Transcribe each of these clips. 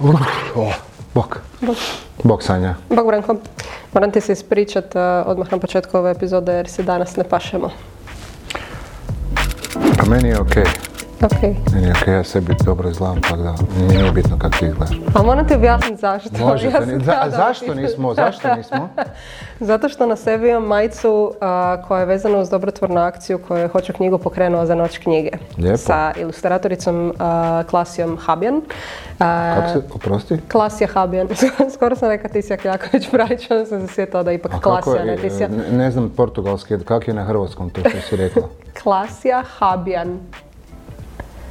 O, bok. Bok Sanja. Bog Branko, moram ti se ispričat uh, odmah na početku ove epizode jer se danas ne pašemo. Pa meni je okej. Ok. Okej, ja sebi dobro izgledam, tako da nije bitno kako ti izgledaš. A moram ti objasniti zašto. Možete, Ja da zašto nismo, zašto nismo? Zato što na sebi imam majicu a, koja je vezana uz dobrotvornu akciju koju je Hoću knjigu pokrenuo za noć knjige. Lijepo. Sa ilustratoricom a, Klasijom Habjan. A, Kako se, oprosti? Klasija Habjan. Skoro sam rekla Tisija Kljaković Pravić, onda sam se sjetila da ipak A Klasija, je, ne Tisija. ne, ne znam portugalski, kako je na hrvatskom to što si rekla? Klasija Habjan.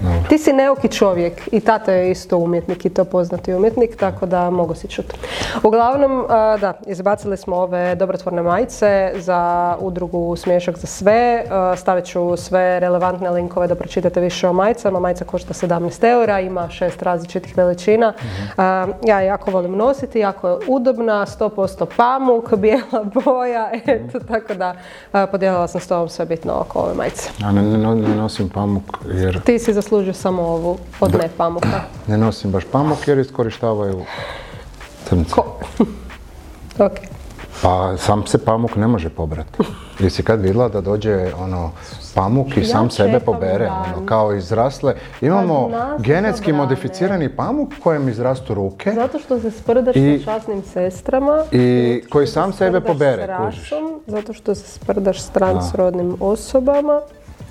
Dobro. Ti si neuki čovjek i tata je isto umjetnik i to poznati umjetnik, tako da mogu si čuti. Uglavnom, da, izbacili smo ove dobrotvorne majice za udrugu Smiješak za sve. Stavit ću sve relevantne linkove da pročitate više o majicama. Majica košta 17 eura, ima šest različitih veličina. A, Ja jako volim nositi, jako je udobna, 100% pamuk, bijela boja, eto, tako da podijelila sam s tobom sve bitno oko ove majice. A ne, ne, ne nosim pamuk jer Ti si zaslužio samo ovu od ne pamuka. ne nosim baš pamuk jer iskorištavaju crnce. Ko? ok. Pa sam se pamuk ne može pobrati. Jesi kad vidjela da dođe ono pamuk i Ja sam sebe pobere, dan. ono kao izrasle. Imamo Pa genetski modificirani pamuk kojem izrastu ruke Zato što se sprdaš I- sa časnim sestrama. i koji se sam sebe pobere, s rasom, zato što se sprdaš s transrodnim osobama.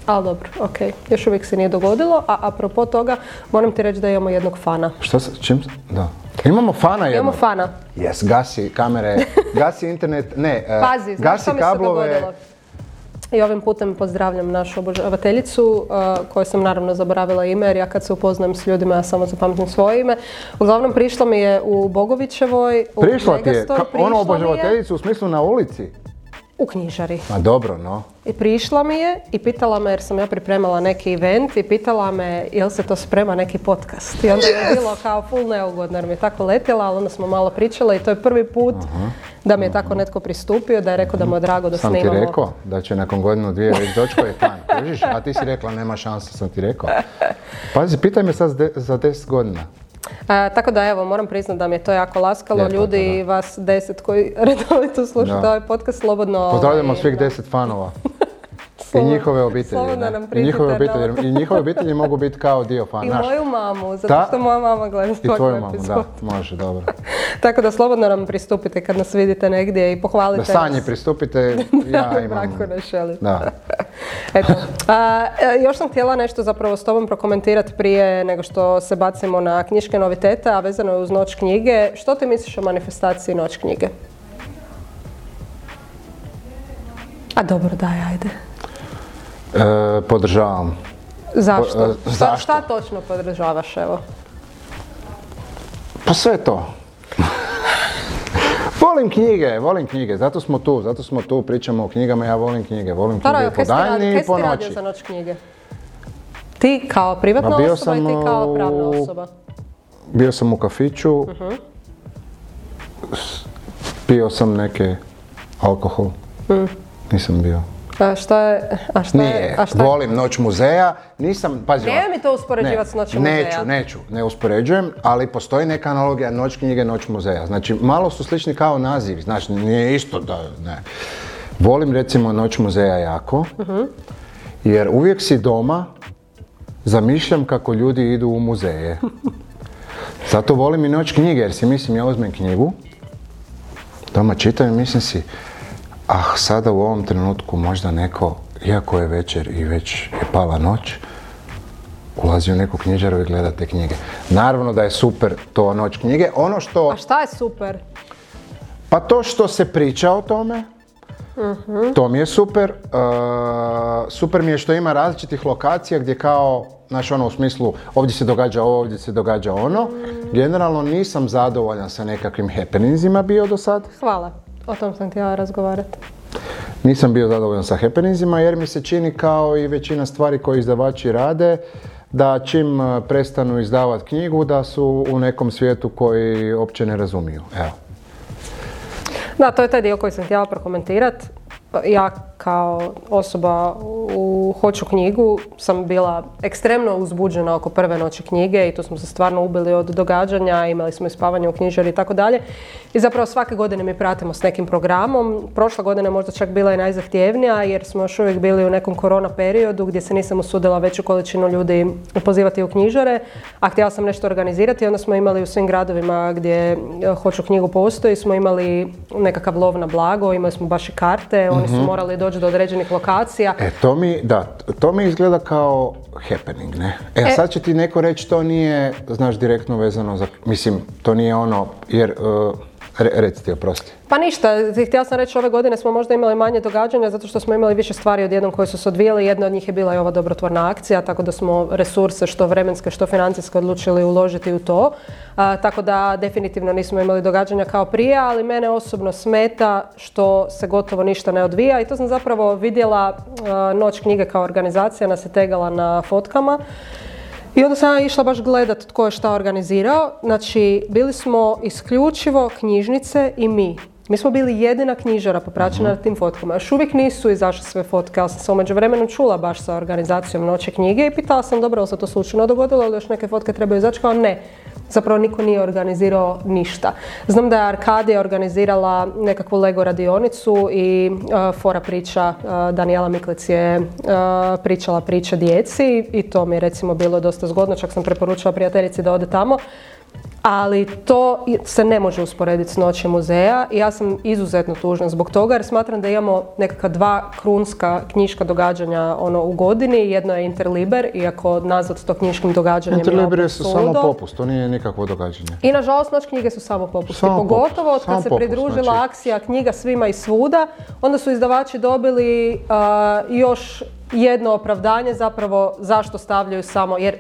Ali dobro, ok, još uvijek se nije dogodilo, a apropo toga moram ti reći da imamo jednog fana. Šta se, čim, da. Imamo fana Imamo jednog. fana. Jes, gasi kamere, gasi internet, ne, e, Pazi, znaš gasi što mi se dogodilo? I ovim putem pozdravljam našu obožavateljicu, uh, koju sam naravno zaboravila ime, jer ja kad se upoznajem s ljudima, ja samo zapamtim svoje ime. Uglavnom, prišla mi je u Bogovićevoj, u Prišla ti je, ono obožavateljicu u smislu na ulici. U knjižari. Ma dobro, no. I prišla mi je i pitala me, jer sam ja pripremala neki event, i pitala me jel se to sprema neki podcast. I onda je bilo kao full neugodno jer mi je tako letjela, ali onda smo malo pričale i to je prvi put da mi je tako netko pristupio, da je rekao da mu je drago da Sam ti snimamo. rekao da će nakon godinu dvije već doći koji fan, kužiš? A ti si rekla nema šanse, sam ti rekao. Pazi, pitaj me sad za 10 godina. A, tako da evo, moram priznati da mi je to jako laskalo. Lijepo, Ljudi, da. vas deset koji redovito slušate ovaj podcast, slobodno... Pozdravljamo ovaj, svih da. 10 fanova. I njihove obitelji. slobodno nam I njihove obitelji, I njihove obitelji mogu biti kao dio fan, I moju mamu, zato što moja mama gleda I tvoju mamu, da, može, dobro. Tako da slobodno nam pristupite kad nas vidite negdje i pohvalite Da Sanji nas. pristupite, ja imam... Da. Eto, a, e, još sam htjela nešto zapravo s tobom prokomentirati prije nego što se bacimo na knjiške novitete, a vezano je uz Noć knjige. Što ti misliš o manifestaciji Noć knjige? A dobro, daj, ajde. E, podržavam. Zašto? Po- e, Šta, zašto? šta točno podržavaš, evo? Pa sve to. volim knjige, volim knjige, zato smo tu, zato smo tu, pričamo o knjigama, ja volim knjige, volim knjige i po danji i po ti radio noći. za Noć knjige? Ti kao privatna bio osoba i sam ti kao pravna osoba? Bio sam u kafiću, s- pio sam neke alkohol, Mm. nisam bio. A šta je, a šta je, Nije, a šta je- volim Noć muzeja, nisam, pazi ovako. mi to uspoređivati Ne, s neću, muzeja. Neću, ne uspoređujem, ali postoji neka analogija Noć knjige, Noć muzeja. Znači, malo su slični kao nazivi, znači nije isto da, ne. Volim recimo Noć muzeja jako, Mhm. jer uvijek si doma, zamišljam kako ljudi idu u muzeje. Zato volim i Noć knjige, jer si mislim, ja uzmem knjigu, doma čitam i mislim si, ah, sada u ovom trenutku možda neko, iako je večer i već je pala noć, ulazi u neku knjižaru i gleda te knjige. Naravno da je super to noć knjige. Ono što, A šta je super? pa to što se priča o tome, to mi je super. E, super mi je što ima različitih lokacija gdje kao, znaš ono u smislu ovdje se događa ovo, ovdje se događa ono. Generalno nisam zadovoljan sa nekakvim happeningsima bio do sad. Hvala. O tom sam htjela razgovarati. Nisam bio zadovoljan sa happeningsima jer mi se čini kao i većina stvari koje izdavači rade da čim e, prestanu izdavati knjigu da su u nekom svijetu koji uopće ne razumiju. Evo. Da, to je taj dio koji sam htjela prokomentirati. Ja kao osoba u Hoću knjigu sam bila ekstremno uzbuđena oko prve noći knjige i tu smo se stvarno ubili od događanja, imali smo i spavanje u knjižari i tako dalje. I zapravo svake godine mi pratimo s nekim programom. Prošla godina je možda čak bila i najzahtjevnija jer smo još uvijek bili u nekom korona periodu gdje se nisam usudila veću količinu ljudi pozivati u knjižare, a htjela sam nešto organizirati. Onda smo imali u svim gradovima gdje e, Hoću knjigu postoji, smo imali nekakav lov na blago, imali smo baš i karte, oni su Mhm. morali doći do određenih lokacija. E, to mi, da, to mi izgleda kao happening, ne? E, a E. sad će ti neko reći to nije, znaš, direktno vezano za, mislim, to nije ono, jer, uh, re, reci ti, oprosti. Pa ništa, htjela sam reći ove godine smo možda imali manje događanja zato što smo imali više stvari odjednom koje su se odvijale. Jedna od njih je bila i ova dobrotvorna akcija, tako da smo resurse što vremenske, što financijske odlučili uložiti u to. A, tako da definitivno nismo imali događanja kao prije, ali mene osobno smeta što se gotovo ništa ne odvija i to sam zapravo vidjela Noć knjige kao organizacija nas je tegala na fotkama. I onda sam ja išla baš gledat tko je šta organizirao. Znači, bili smo isključivo knjižnice i mi. Mi smo bili jedina knjižara popraćena na tim fotkama. Još uvijek nisu izašle sve fotke, ali sam se u međuvremenu čula baš sa organizacijom Noće knjige i pitala sam dobro li se to slučajno dogodilo ili još neke fotke trebaju izaći, kao ne. Zapravo niko nije organizirao ništa. Znam da je Arkadija organizirala nekakvu Lego radionicu i uh, fora priča, uh, Danijela Miklec je uh, pričala priče djeci i to mi je recimo bilo dosta zgodno, čak sam preporučila prijateljici da ode tamo. Ali to se ne može usporediti s Noći muzeja i ja sam izuzetno tužna zbog toga jer smatram da imamo nekakva dva krunska knjiška događanja ono, u godini. Jedno je Interliber, iako nazvat to knjiškim događanjem je Interliber opet samo popust, to nije nikakvo događanje. I nažalost noć knjige su samo popusti. Samo Pogotovo od popust, kad se popust, pridružila znači- akcija knjiga svima i svuda, onda su izdavači dobili a, još jedno opravdanje zapravo zašto stavljaju samo, jer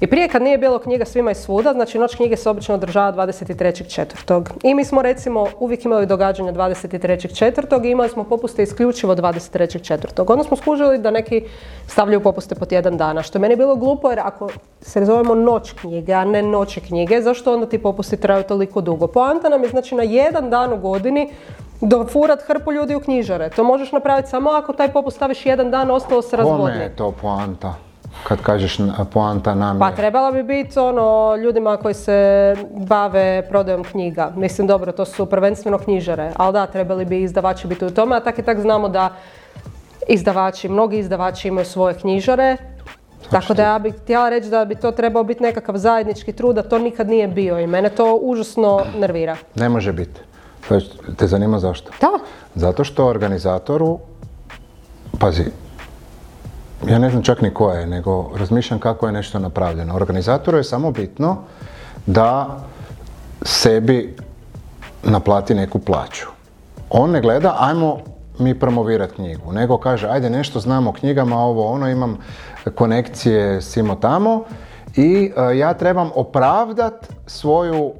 i prije kad nije bilo knjiga svima i svuda, znači noć knjige se obično održava 23.4. I mi smo recimo uvijek imali događanja 23.4. i imali smo popuste isključivo 23.4. Onda smo skužili da neki stavljaju popuste po tjedan dana, što je meni bilo glupo jer ako se zovemo noć knjige, a ne noće knjige, zašto onda ti popusti traju toliko dugo? Poanta nam je znači na jedan dan u godini dofurat hrpu ljudi u knjižare. To možeš napraviti samo ako taj popust staviš jedan dan, ostalo se Kome razvodni. je to poanta? Kad kažeš poanta nam Pa je... trebala bi biti ono ljudima koji se bave prodajom knjiga. Mislim dobro, to su prvenstveno knjižare, ali da, trebali bi izdavači biti u tome, a tak i tak znamo da izdavači, mnogi izdavači imaju svoje knjižare, tako da ja bih htjela reći da bi to trebao biti nekakav zajednički trud, a to nikad nije bio i mene to užasno nervira. Ne može biti. Te zanima zašto? Da, Zato što organizatoru, pazi, ja ne znam čak ni ko je, nego razmišljam kako je nešto napravljeno. Organizatoru je samo bitno da sebi naplati neku plaću. On ne gleda, ajmo mi promovirati knjigu, nego kaže, ajde nešto znam o knjigama, ovo ono, imam konekcije simo tamo i e, ja trebam opravdat svoju,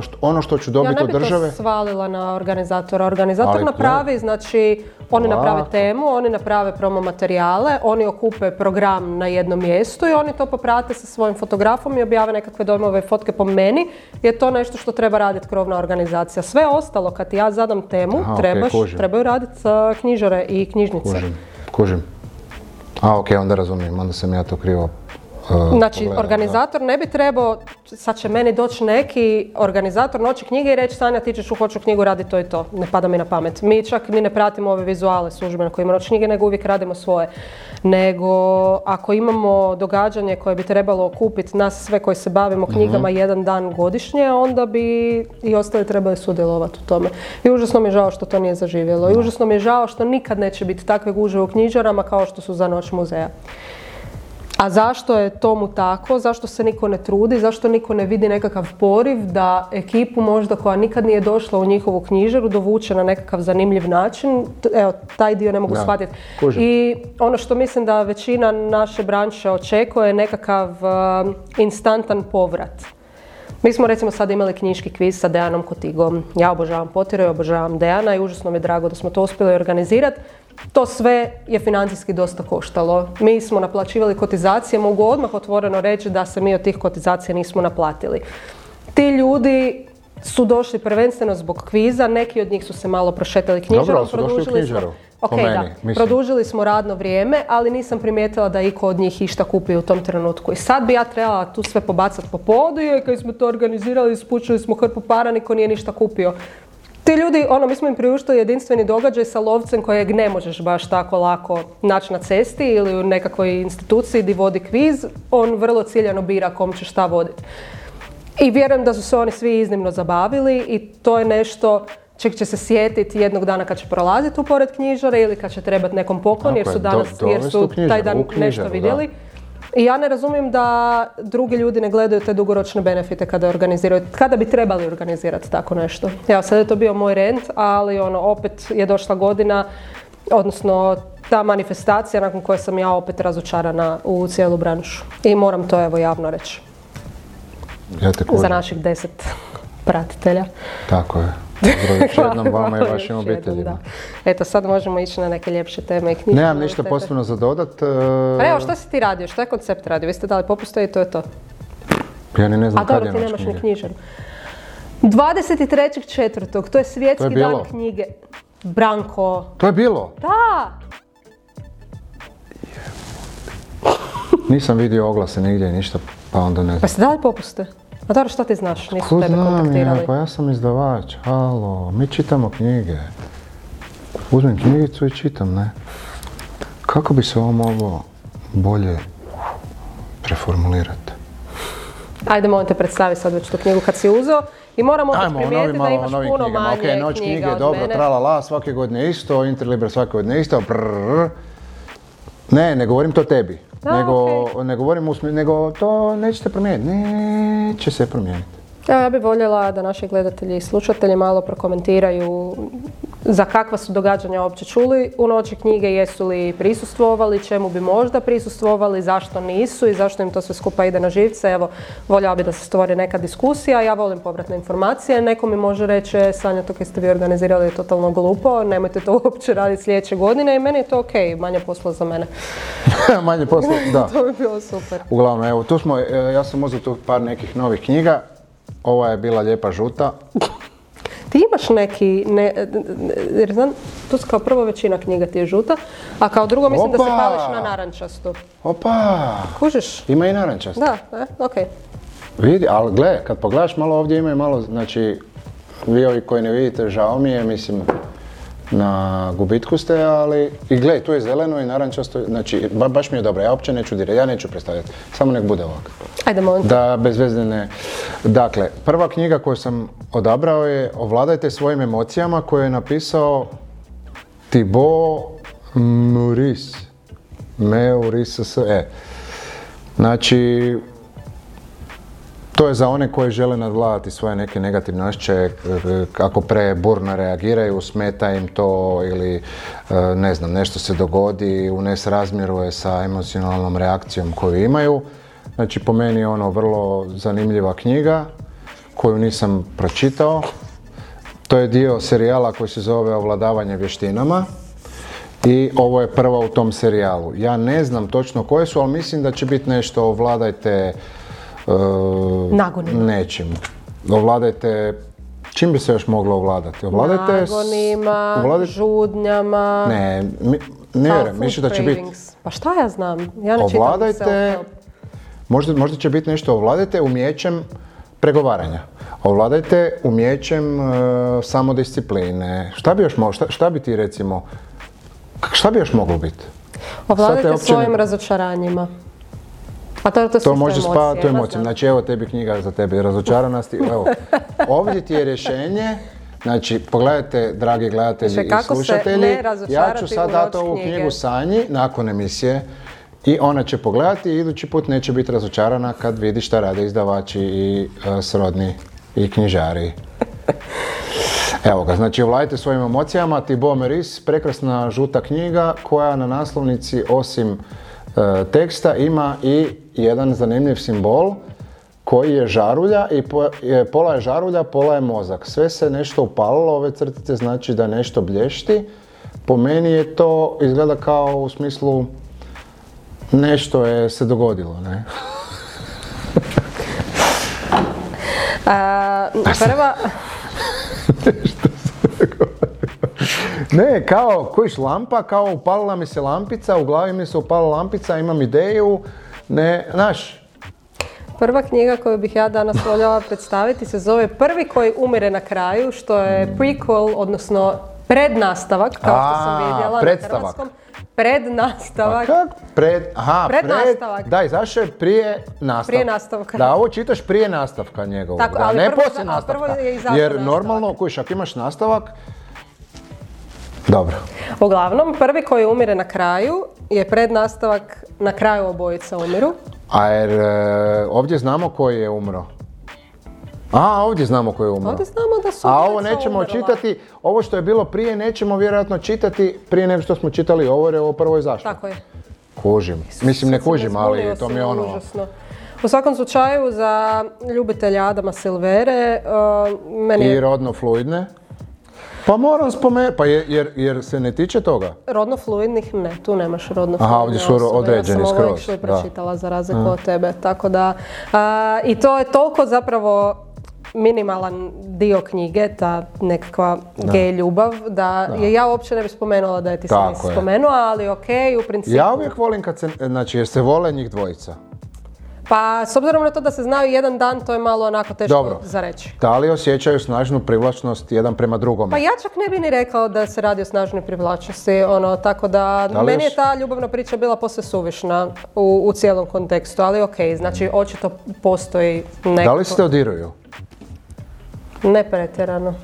e, ono što ću ja dobiti ne od bi to države. svalila na organizatora. Organizator Ali napravi, znači oni naprave temu, oni naprave promo materijale, oni okupe program na jednom mjestu i oni to poprate sa svojim fotografom i objave nekakve dojmove fotke po meni. Je to nešto što treba raditi krovna organizacija. Sve ostalo, kad ja zadam temu, Aha, trebaš, trebaju raditi uh, knjižare i knjižnice. Kužim, kužim. A, ok, onda razumijem, onda sam ja to krivo Znači, organizator ne bi trebao, sad će meni doći neki organizator noći knjige i reći Sanja ti ćeš u hoću knjigu raditi to i to. Ne pada mi na pamet. Mi čak ni ne pratimo ove vizuale službene koje ima noć knjige, nego uvijek radimo svoje. Nego, ako imamo događanje koje bi trebalo okupiti nas sve koji se bavimo knjigama Mhm. jedan dan godišnje, onda bi i ostali trebali sudjelovati u tome. I užasno mi je žao što to nije zaživjelo. I užasno mi je žao što nikad neće biti takve gužve u knjižarama kao što su za noć muzeja. A zašto je tomu tako? Zašto se niko ne trudi? Zašto niko ne vidi nekakav poriv da ekipu možda koja nikad nije došla u njihovu knjižaru dovuče na nekakav zanimljiv način? Evo, taj dio ne mogu Da, shvatiti. I ono što mislim da većina naše branše očekuje je nekakav um, instantan povrat. Mi smo recimo sad imali knjiški kviz sa Dejanom Kotigom. Ja obožavam Potira i obožavam Dejana i užasno mi je drago da smo to uspjeli organizirati. To sve je financijski dosta koštalo. Mi smo naplaćivali kotizacije, mogu odmah otvoreno reći da se mi od tih kotizacija nismo naplatili. Ti ljudi su došli prvenstveno zbog kviza, neki od njih su se malo prošetali knjižarom. Dobro, ali su došli u produžili smo- knjižaru. Ok, po meni. da. Produžili smo radno vrijeme, ali nisam primijetila da iko od njih išta kupi u tom trenutku. I sad bi ja trebala tu sve pobacati po podu i kad smo to organizirali, spučili smo hrpu para, niko nije ništa kupio. Ti ljudi, ono, mi smo im priuštili jedinstveni događaj sa lovcem kojeg ne možeš baš tako lako naći na cesti ili u nekakvoj instituciji gdje vodi kviz. On vrlo ciljano bira kom će šta voditi. I vjerujem da su se oni svi iznimno zabavili i to je nešto čeg će se sjetiti jednog dana kad će prolaziti u pored knjižare ili kad će trebati nekom poklon jer su do- danas jer su taj dan nešto knjižaru, da. I ja ne razumijem da drugi ljudi ne gledaju te dugoročne benefite kada organiziraju, kada bi trebali organizirati tako nešto. Evo, sad je to bio moj rent, ali ono, opet je došla godina, odnosno ta manifestacija nakon koje sam ja opet razočarana u cijelu branšu. I moram to evo javno reći Ja za naših deset pratitelja. Tako je. Pozdrav još jednom vama i vašim jednom, obiteljima. da. Eto, sad možemo ići na neke ljepše teme i knjige. Nemam ništa posebno za dodat. e, Pa evo, što si ti radio? Što je koncept radio? Vi ste dali popuste i to je to. Ja ni ne znam A kad dobro, ti nemaš ni knjižaru. 23.4. To je svjetski To je dan knjige. Branko. To je bilo. Da! Nisam vidio oglase nigdje ništa, pa onda ne Pa znam. ste dali popuste? A dobro, što ti znaš? Nisu Ko tebe kontaktirali. ja, pa ja sam izdavač, halo, mi čitamo knjige. Uzmem knjigicu i čitam, ne? Kako bi se ovo moglo bolje preformulirati? Ajde, molim te predstavi sad već tu knjigu kad si uzeo. I moram opet Ajmo primijetiti da imaš novim puno knjigama. manje Ok, noć knjiga knjige, od dobro, mene. trala la, svake godine isto, Interliber svake godine isto, prrrr. Ne, ne govorim to tebi. Da, nego, okej. ne govorim u smi- nego to nećete promijeniti. Neće se promijeniti. Evo, ja bih voljela da naši gledatelji i slušatelji malo prokomentiraju za kakva su događanja uopće čuli u noći knjige, jesu li prisustvovali, čemu bi možda prisustvovali, zašto nisu i zašto im to sve skupa ide na živce. Evo, voljela bi da se stvori neka diskusija, ja volim povratne informacije, neko mi može reći, "E, Sanja, to kaj ste vi organizirali je totalno glupo, nemojte to uopće raditi sljedeće godine i meni je to ok, manje posla za mene. Manje posla, da. To bi bilo super. Uglavnom, evo, tu smo, e, ja sam uzeo tu par nekih novih knjiga. Ova je bila lijepa žuta. Ti imaš neki, ne, jer znam, tu kao prvo većina knjiga ti je žuta, a kao drugo mislim da se Opa! pališ na narančastu. Opa! Kužiš? Ima i narančast. Da, e, okej. Vidi, ali gle, kad pogledaš malo ovdje ima i malo, znači, vi ovi koji ne vidite, žao mi je, mislim, na gubitku ste, ali, i gle, tu je zeleno i narančasto, znači, ba- baš mi je dobro, ja uopće neću dirati, ja neću predstavljati, samo nek bude ovako. Ajde, molim. Da, bez veze ne. Dakle, prva knjiga koju sam odabrao je Ovladajte svojim emocijama koju je napisao Thibaut Maurice. Maurice s e. Znači, to je za one koji žele nadvladati svoje neke negativne osjećaje, kako preburno reagiraju, smeta im to ili e, ne znam, nešto se dogodi, u nesrazmjeru je sa emocionalnom reakcijom koju imaju. Znači po meni je ono vrlo zanimljiva knjiga koju nisam pročitao. To je dio serijala koji se zove Ovladavanje vještinama i ovo je prva u tom serijalu. Ja ne znam točno koje su, ali mislim da će biti nešto ovladajte Nagonima. nečim. Ovladajte, čim bi se još moglo ovladati? Ovladajte Nagonima, ovladajte- žudnjama, Ne, mi, ne vjerujem, mislim da će biti. Pa šta ja znam? Ja ne Ovladajte, možda, možda će biti nešto ovladajte umjećem pregovaranja. Ovladajte umjećem e, samodiscipline. Šta bi još moglo, šta, šta bi ti recimo, šta bi još moglo biti? Ovladajte svojim razočaranjima. A to, to, To isto može spadati u ma emocije. znam. Znači evo tebi knjiga za tebe, razočaranosti. Evo, ovdje ti je rješenje. Znači, pogledajte, dragi gledatelji Znači, i slušatelji, ja ću sad dati ovu knjige. knjigu Sanji nakon emisije i ona će pogledati i idući put neće biti razočarana kad vidi šta rade izdavači i e, srodni i knjižari. Evo ga, znači ovladajte svojim emocijama, Thibaut Meris, prekrasna žuta knjiga koja na naslovnici osim e, teksta ima i jedan zanimljiv simbol koji je žarulja i po- je- pola je žarulja, pola je mozak. Sve se nešto upalilo, ove crtice znači da nešto blješti. Po meni je to izgleda kao u smislu nešto je se dogodilo, ne? A, prva, Ne, kao, kojiš lampa, kao upalila mi se lampica, u glavi mi se upalila lampica, imam ideju, ne, znaš, Prva knjiga koju bih ja danas voljela predstaviti se zove Prvi koji umire na kraju, što je prequel, odnosno prednastavak, kao što sam vidjela predstavak. na hrvatskom. Prednastavak. Pa? Pred, aha, Pred pred, nastavak. Da, izašao je prije nastavka. Prije nastavka. Da, ovo čitaš prije nastavka njegovog, Tako, da, ali ne prvo poslije za- a prvo nastavka. je Jer nastavak. normalno, kuš, ako imaš nastavak, dobro. Uglavnom, prvi koji umire na kraju je prednastavak na kraju obojica umiru. A jer e, ovdje znamo koji je umro. A, ovdje znamo koji je umro. Ovdje znamo da su A ovo nećemo umrla. čitati, ovo što je bilo prije nećemo vjerojatno čitati prije nego što smo čitali ovo jer je ovo prvo izašlo. Tako je. Kužim. Mislim ne kužim, ali to mi je ono... užasno. U svakom slučaju, za ljubitelja Adama Silvere, uh, meni I rodno fluidne. Pa moram spomenuti, pa je- jer, jer se ne tiče toga. rodno fluidnih, ne, tu nemaš rodno Aha, ovdje su osobe. određeni ja sam skroz, da. pročitala za razliku od tebe, tako da, a, i to je toliko zapravo minimalan dio knjige, ta nekakva gej ljubav, da, je ja uopće ne bi spomenula da je ti je. spomenula, ali okej, u principu. Ja uvijek volim kad se, znači jer se vole njih dvojica. Pa, s obzirom na to da se znaju jedan dan, to je malo onako teško Dobro. za reći. Da li osjećaju snažnu privlačnost jedan prema drugome? Pa ja čak ne bi ni rekao da se radi o snažnoj privlačnosti, ono, tako da, Da meni je još- ta ljubavna priča bila posve suvišna u, u cijelom kontekstu, ali okej, znači očito postoji neko... Da li se dodiruju? Ne pretjerano.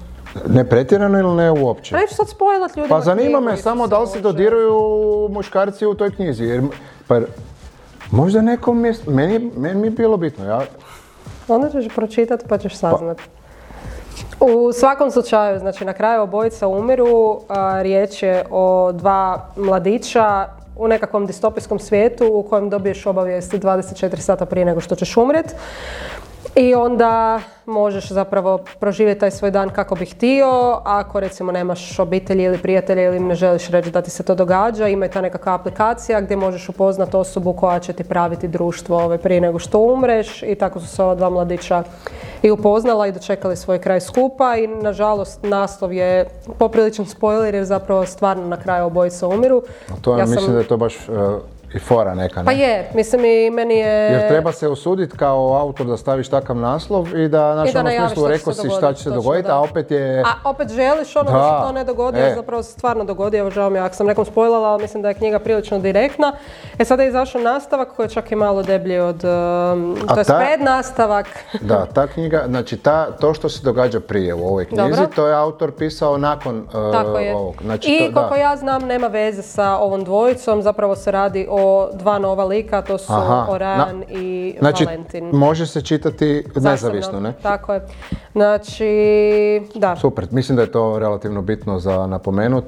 Ne pretjerano ili ne uopće? Neću sad spojlat ljudima Pa zanima me samo da li se dodiruju muškarci u toj knjizi. Jer, pa, možda nekom mjestu, meni, meni je bilo bitno. Ja, Onda ćeš pročitati pa ćeš saznat. U svakom slučaju, znači na kraju obojica umiru, a, riječ je o dva mladića u nekakvom distopijskom svijetu u kojem dobiješ obavijesti 24 sata prije nego što ćeš umret. I onda možeš zapravo proživjeti taj svoj dan kako bi htio. Ako recimo nemaš obitelji ili prijatelja ili ne želiš reći da ti se to događa, ima i ta nekakva aplikacija gdje možeš upoznati osobu koja će ti praviti društvo ovaj, prije nego što umreš. I tako su se ova dva mladića i upoznala i dočekali svoj kraj skupa. I nažalost naslov je popriličan spoiler jer zapravo stvarno na kraju obojica umiru. to Ja sam- mislim da je to baš e, i fora neka. Ne? Pa je, mislim i meni je... Jer treba se usuditi kao autor da staviš takav naslov i da, znaš, I da ono smislu rekao si šta će se dogoditi, a opet je... A opet želiš ono da, Da. se to ne dogodi, E. zapravo se stvarno dogodi. Evo žao mi je ako sam nekom spojlala, ali mislim da je knjiga prilično direktna. E sada je izašao nastavak koji je čak i malo deblji od, um, to je ta- prednastavak. Da, ta knjiga, znači ta, to što se događa prije u ovoj knjizi, Dobro. to je autor pisao nakon e, Tako je. ovog. Znači, I to, koliko da. ja znam nema veze sa ovom dvojicom, zapravo se radi o dva nova lika, to su Aha, Oran na- i Znači, Valentin. može se čitati nezavisno, ne? Tako je. Znači, da. Super, mislim da je to relativno bitno za napomenut.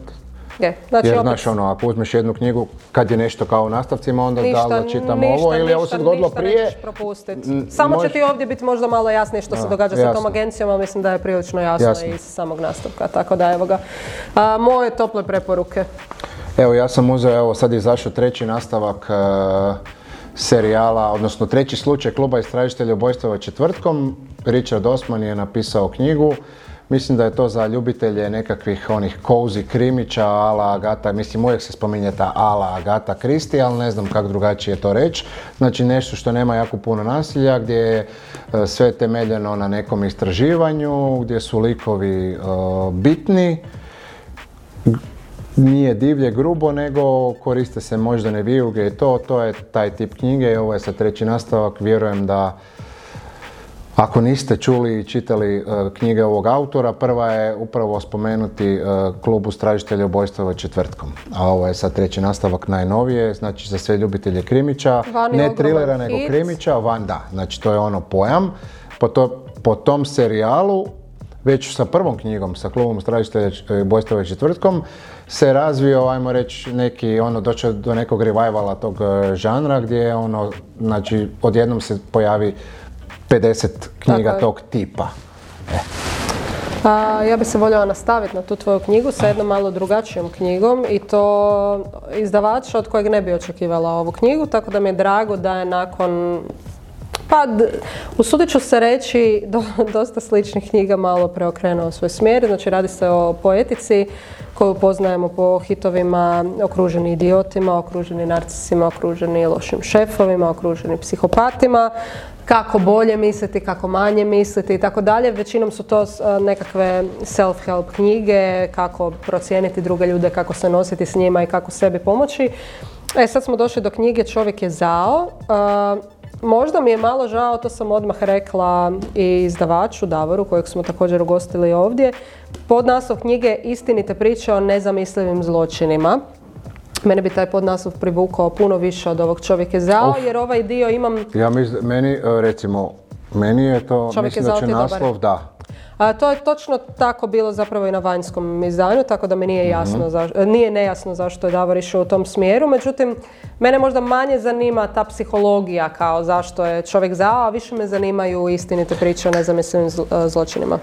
Je. Znači, Jer, opet- znaš, ono, ako uzmeš jednu knjigu, kad je nešto kao u nastavcima, onda Ništa, da li čitam ništa, ovo ili ovo ništa, se dogodilo prije. nećeš propustit. M, Samo će može- ti ovdje biti možda malo jasnije što se događa sa tom jasno. agencijom, ali mislim da je prilično jasno, Jasno. iz samog nastavka, tako da evo ga. A, moje tople preporuke. Evo, ja sam uzeo, evo, sad je izašao treći nastavak e, serijala, odnosno treći slučaj kluba istražitelja ubojstava četvrtkom. Richard Osman je napisao knjigu. Mislim da je to za ljubitelje nekakvih onih cozy krimića, ala Agata, mislim uvijek se spominje ta ala Agata Christie, ali ne znam kako drugačije to reći. Znači nešto što nema jako puno nasilja, gdje je e, sve temeljeno na nekom istraživanju, gdje su likovi e, bitni, nije divlje grubo, nego koriste se moždane vijuge i to, to je taj tip knjige i ovo je sad treći nastavak, vjerujem da ako niste čuli i čitali e, knjige ovog autora, prva je upravo spomenuti e, klub istražitelja ubojstava četvrtkom, a ovo je sad treći nastavak najnovije, znači za sve ljubitelje krimića, Van ne trilera nego hit. krimića, van da, znači to je ono pojam. Po, to, po tom serijalu već sa prvom knjigom, sa klubom istražitelja e, ubojstava četvrtkom, se razvio, ajmo reći, neki, ono, došao do nekog revivala tog e, žanra gdje je ono, znači, odjednom se pojavi 50 knjiga Tako je. tog tipa. A, ja bi se voljela nastaviti na tu tvoju knjigu sa jednom malo drugačijom knjigom i to izdavača od kojeg ne bi očekivala ovu knjigu, tako da mi je drago da je nakon pa, usudit ću se reći, do- dosta sličnih knjiga malo preokrenuo svoj smjer. Znači, radi se o poetici koju poznajemo po hitovima okruženi idiotima, okruženi narcisima, okruženi lošim šefovima, okruženi psihopatima, kako bolje misliti, kako manje misliti i tako dalje. Većinom su to nekakve self-help knjige, kako procijeniti druge ljude, kako se nositi s njima i kako sebi pomoći. E, sad smo došli do knjige Čovjek je zao. Možda mi je malo žao, to sam odmah rekla i izdavaču Davoru, kojeg smo također ugostili ovdje. Pod naslov knjige Istinite priče o nezamislivim zločinima. Mene bi taj podnaslov privukao puno više od ovog čovjek je zao, jer ovaj dio imam... Ja mislim, meni, e, recimo, meni je to, čovjek mislim da će naslov, da. A, to je točno tako bilo zapravo i na vanjskom izdanju, tako da mi nije, jasno, mm nije nejasno zašto je Davor išao u tom smjeru. Međutim, mene možda manje zanima ta psihologija kao zašto je čovjek zao, a više me zanimaju istinite priče o nezamislivim e, zločinima.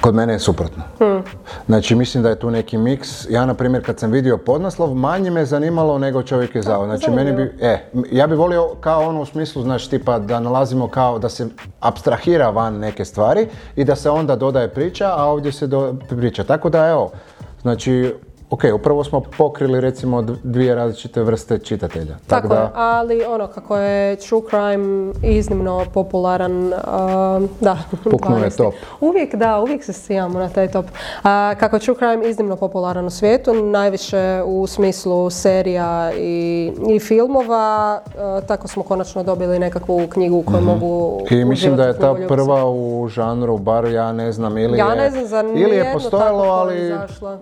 Kod mene je suprotno. Hmm. Znači, mislim da je tu neki miks. Ja, na primjer, kad sam vidio podnaslov, manje me zanimalo nego čovjek je zao. Znači, meni bi, e, ja bi volio kao ono u smislu, znači, tipa da nalazimo kao da se abstrahira van neke stvari i da se onda dodaje priča, a ovdje se do, priča. Tako da, evo, znači, Ok, upravo smo pokrili recimo dvije različite vrste čitatelja. Tako, da... ali ono kako je true crime iznimno popularan, da. Puknuo je top. Uvijek da, uvijek se sijamo na taj top. kako je true crime iznimno popularan u svijetu, najviše u smislu serija i, i filmova, tako smo konačno dobili nekakvu knjigu koju mm mogu I mislim da je ta prva u žanru, bar ja ne znam, ili ja ne znam za ili je postojalo, ali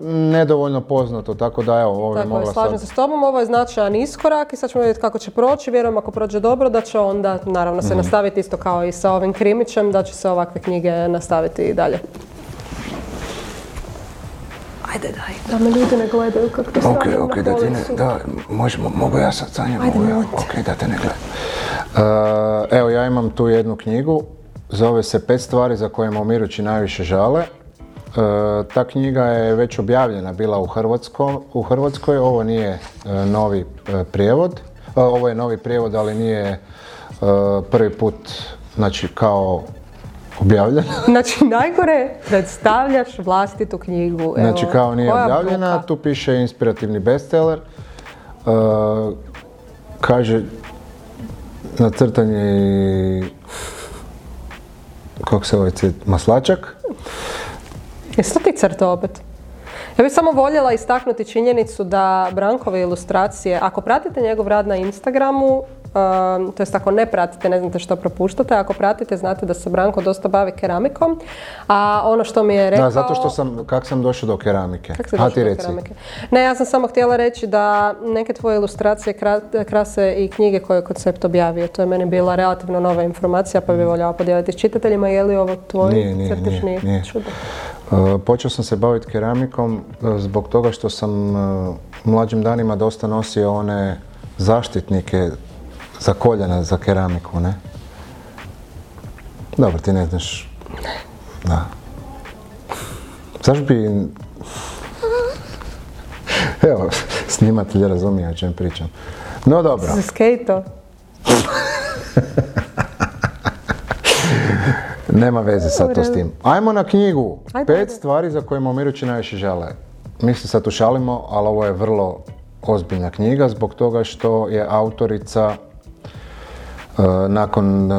nedovoljno poznato, tako da evo, ovo je mogla slažem se s tobom, ovo je značajan iskorak i sad ćemo vidjeti kako će proći, vjerujem ako prođe dobro da će onda naravno se mhm. nastaviti isto kao i sa ovim krimićem, da će se ovakve knjige nastaviti i dalje. Ajde daj, da me ljudi ne gledaju kako to Ok, ok, da ti ne, da, možemo, mogu ja sad sa njom, mogu ja, ok, da te ne gledaju. Uh, evo, ja imam tu jednu knjigu, zove se Pet stvari za koje Momirući najviše žale. E, ta knjiga je već objavljena bila u, u Hrvatskoj, ovo nije e, novi e, prijevod, ovo je novi prijevod, ali nije prvi put, znači kao objavljena. Znači najgore predstavljaš vlastitu knjigu. Evo, znači kao nije objavljena, tu piše inspirativni bestseller, kaže nacrtanje i kako se ovaj maslačak. Jesi ti crto opet? Ja bih samo voljela istaknuti činjenicu da Brankove ilustracije, ako pratite njegov rad na Instagramu, Um, to jest ako ne pratite, ne znate što propuštate, ako pratite znate da se Branko dosta bavi keramikom, a ono što mi je rekao... Da, zato što sam, kak sam došao do keramike? Kak si došao do keramike? Ne, ja sam samo htjela reći da neke tvoje ilustracije krase i knjige koje je koncept objavio. To je meni bila relativno nova informacija, pa bi voljela podijeliti s čitateljima. Je li ovo tvoj nije, nije, nije, nije. Uh, počeo sam se baviti keramikom uh, zbog toga što sam uh, u mlađim danima dosta nosio one zaštitnike za koljena, za keramiku, ne? Dobro, ti ne znaš. Da. Zašto bi... Evo, snimatelj razumije o čem pričam. No dobro. Za skejto. Nema veze sad to s tim. Ajmo na knjigu. Pet stvari za koje Momirući najviše žele. Mi se sad ušalimo, ali ovo je vrlo ozbiljna knjiga zbog toga što je autorica nakon e,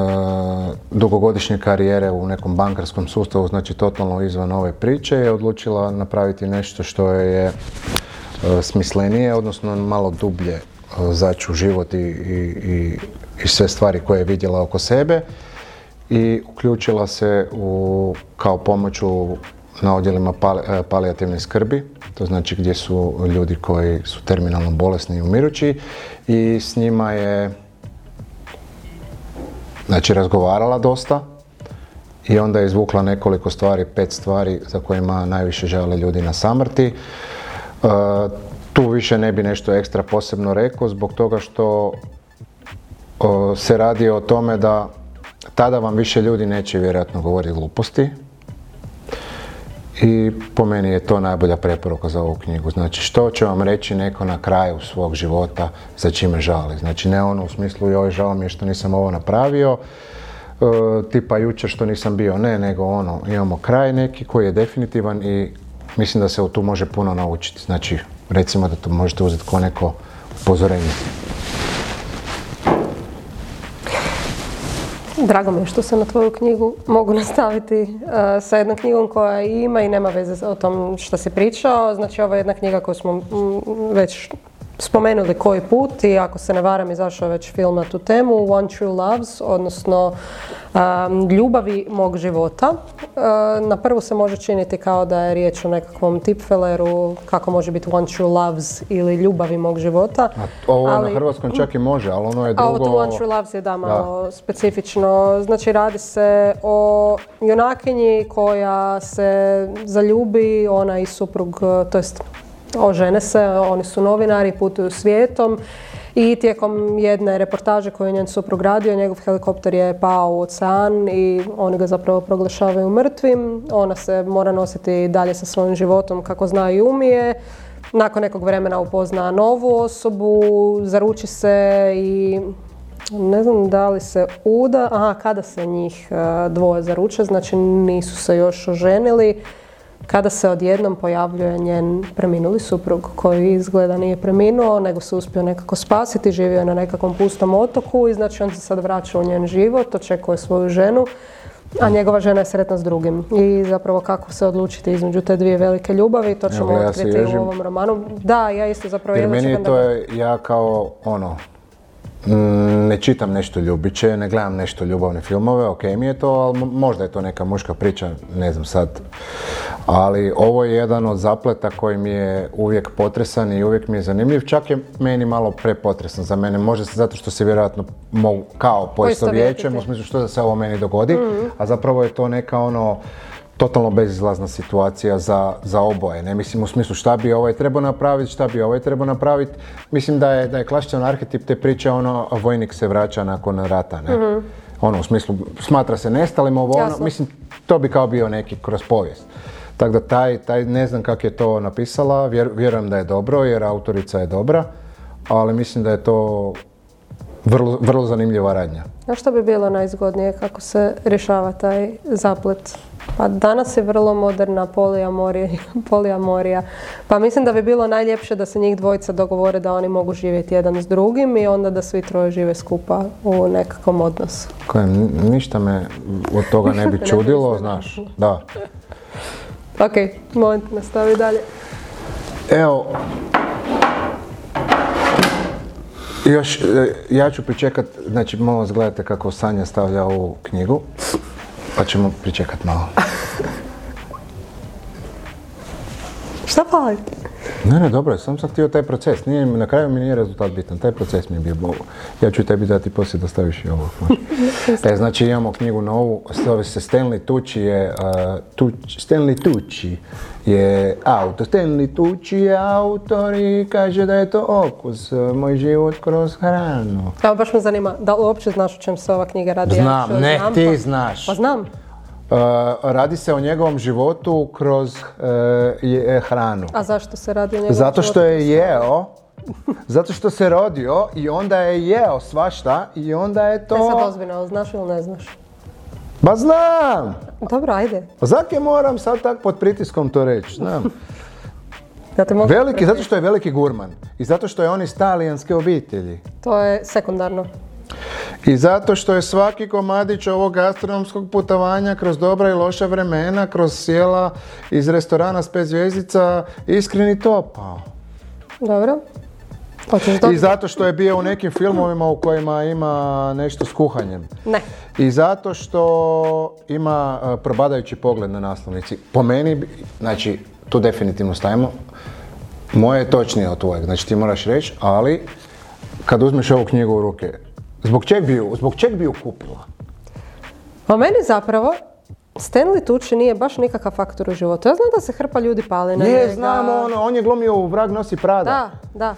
dugogodišnje karijere u nekom bankarskom sustavu, znači totalno izvan ove priče, je odlučila napraviti nešto što je e, smislenije, odnosno malo dublje zaći u život i, i, i sve stvari koje je vidjela oko sebe i uključila se u, kao pomoć na odjelima palijativne skrbi, to znači gdje su ljudi koji su terminalno bolesni i umirući i s njima je Znači razgovarala dosta i onda je izvukla nekoliko stvari, pet stvari za kojima najviše žele ljudi na samrti. E, tu više ne bi nešto ekstra posebno rekao zbog toga što se radi o tome da tada vam više ljudi neće vjerojatno govoriti gluposti, i po meni je to najbolja preporuka za ovu knjigu. Znači što će vam reći neko na kraju svog života za čime žali. Znači ne ono u smislu joj žao mi je što nisam ovo napravio, e, tipa jučer što nisam bio, ne, nego ono imamo kraj neki koji je definitivan i mislim da se tu može puno naučiti. Znači, recimo da to možete uzeti kao neko upozorenje. Drago mi je što se na tvoju knjigu mogu nastaviti uh, sa jednom knjigom koja ima i nema veze o tom što si pričao. Znači ovo je jedna knjiga koju smo već spomenuli koji put i ako se ne varam izašao je već film na tu temu One True Loves, odnosno um, ljubavi mog života. Uh, na prvu se može činiti kao da je riječ o nekakvom tipfeleru, kako može biti One True Loves ili ljubavi mog života. A ovo ali, na hrvatskom čak i može, ali ono je drugo... A ovo One True Loves je da malo specifično. Znači radi se o junakinji koja se zaljubi, ona i suprug, to jest ožene se, oni su novinari, putuju svijetom i tijekom jedne reportaže koju je njen suprug radio, njegov helikopter je pao u ocean i oni ga zapravo proglašavaju mrtvim. Ona se mora nositi dalje sa svojim životom kako zna i umije. Nakon nekog vremena upozna novu osobu, zaruči se i ne znam da li se uda, aha, kada se njih e, dvoje zaruče, znači nisu se još oženili kada se odjednom pojavljuje njen preminuli suprug koji izgleda nije preminuo nego se uspio nekako spasiti, živio je na nekakvom pustom otoku i znači on se sad vraća u njen život, očekuje svoju ženu a njegova žena je sretna s drugim. I zapravo kako se odlučiti između te dvije velike ljubavi, to ćemo ja otkriti u ovom romanu. Da, ja isto zapravo... Jer meni to je, ja kao ono, ne čitam nešto ljubiće, ne gledam nešto ljubavne filmove, ok mi je to, ali možda je to neka muška priča, ne znam sad. Ali ovo je jedan od zapleta koji mi je uvijek potresan i uvijek mi je zanimljiv, čak je meni malo prepotresan za mene, možda se zato što se vjerojatno mogu kao poistovjećujem, u smislu što da se ovo meni dogodi, mhm. a zapravo je to neka ono, totalno bezizlazna situacija za, za oboje. Ne mislim u smislu šta bi ovaj trebao napraviti, šta bi ovaj trebao napraviti. Mislim da je, da je klasičan arhetip te priče ono vojnik se vraća nakon rata. Ne? mm Ono u smislu smatra se nestalim ovo ono, mislim to bi kao bio neki kroz povijest. Tako da taj, taj ne znam kako je to napisala, vjerujem da je dobro jer autorica je dobra, ali mislim da je to vrlo, vrlo zanimljiva radnja. A što bi bilo najzgodnije kako se rješava taj zaplet pa danas je vrlo moderna polijamorija, polijamorija. Pa mislim da bi bilo najljepše da se njih dvojica dogovore da oni mogu živjeti jedan s drugim i onda da svi troje žive skupa u nekakvom odnosu. Kojem, ništa me od toga ne bi čudilo, znaš. Da. Ok, moment, nastavi dalje. Evo, još, e, ja ću pričekat, znači malo gledate kako Sanja stavlja ovu knjigu. Pa ćemo pričekat malo. Šta fali? Ne, ne, dobro, sam sam htio taj proces. Nije, na kraju mi nije rezultat bitan. Taj proces mi je bio bol. Ja ću tebi dati poslije da staviš i ovo. e, znači imamo knjigu novu, zove se Stanley Tucci je, uh, Tucci, Stanley Tucci je autor. Stanley Tucci je autor i kaže da je to okus, moj život kroz hranu. Evo, baš me zanima, da li uopće znaš o čem se ova knjiga radi? Znam, ne, ti pa- znaš. Pa znam. Uh, radi se o njegovom životu kroz uh, hranu. A zašto se radi o njegovom Zato što je jeo, zato što se rodio i onda je jeo svašta i onda je to... Ne sad ozbiljno, znaš ili ne znaš? Ba znam! Dobro, ajde. Zake moram sad tak pod pritiskom to reći, znam. veliki, zato što je veliki gurman. I zato što je on iz talijanske obitelji. To je sekundarno. I zato što je svaki komadić ovog gastronomskog putovanja kroz dobra i loša vremena, kroz sjela iz restorana s pet zvjezdica, iskreni topao. Dobro. I zato što je bio u nekim filmovima u kojima ima nešto s kuhanjem. Ne. I zato što ima uh, probadajući pogled na naslovnici. Po meni, znači, tu definitivno stavimo. Moje je točnije od tvojeg, znači ti moraš reći, ali kad uzmeš ovu knjigu u ruke, Zbog čeg bi ju, zbog čeg bi ju kupila? Pa meni zapravo Stanley Tucci nije baš nikakav faktor u životu. Ja znam da se hrpa ljudi pali na njega. znam, ono, on je glumio u Vrag nosi Prada. Da, da.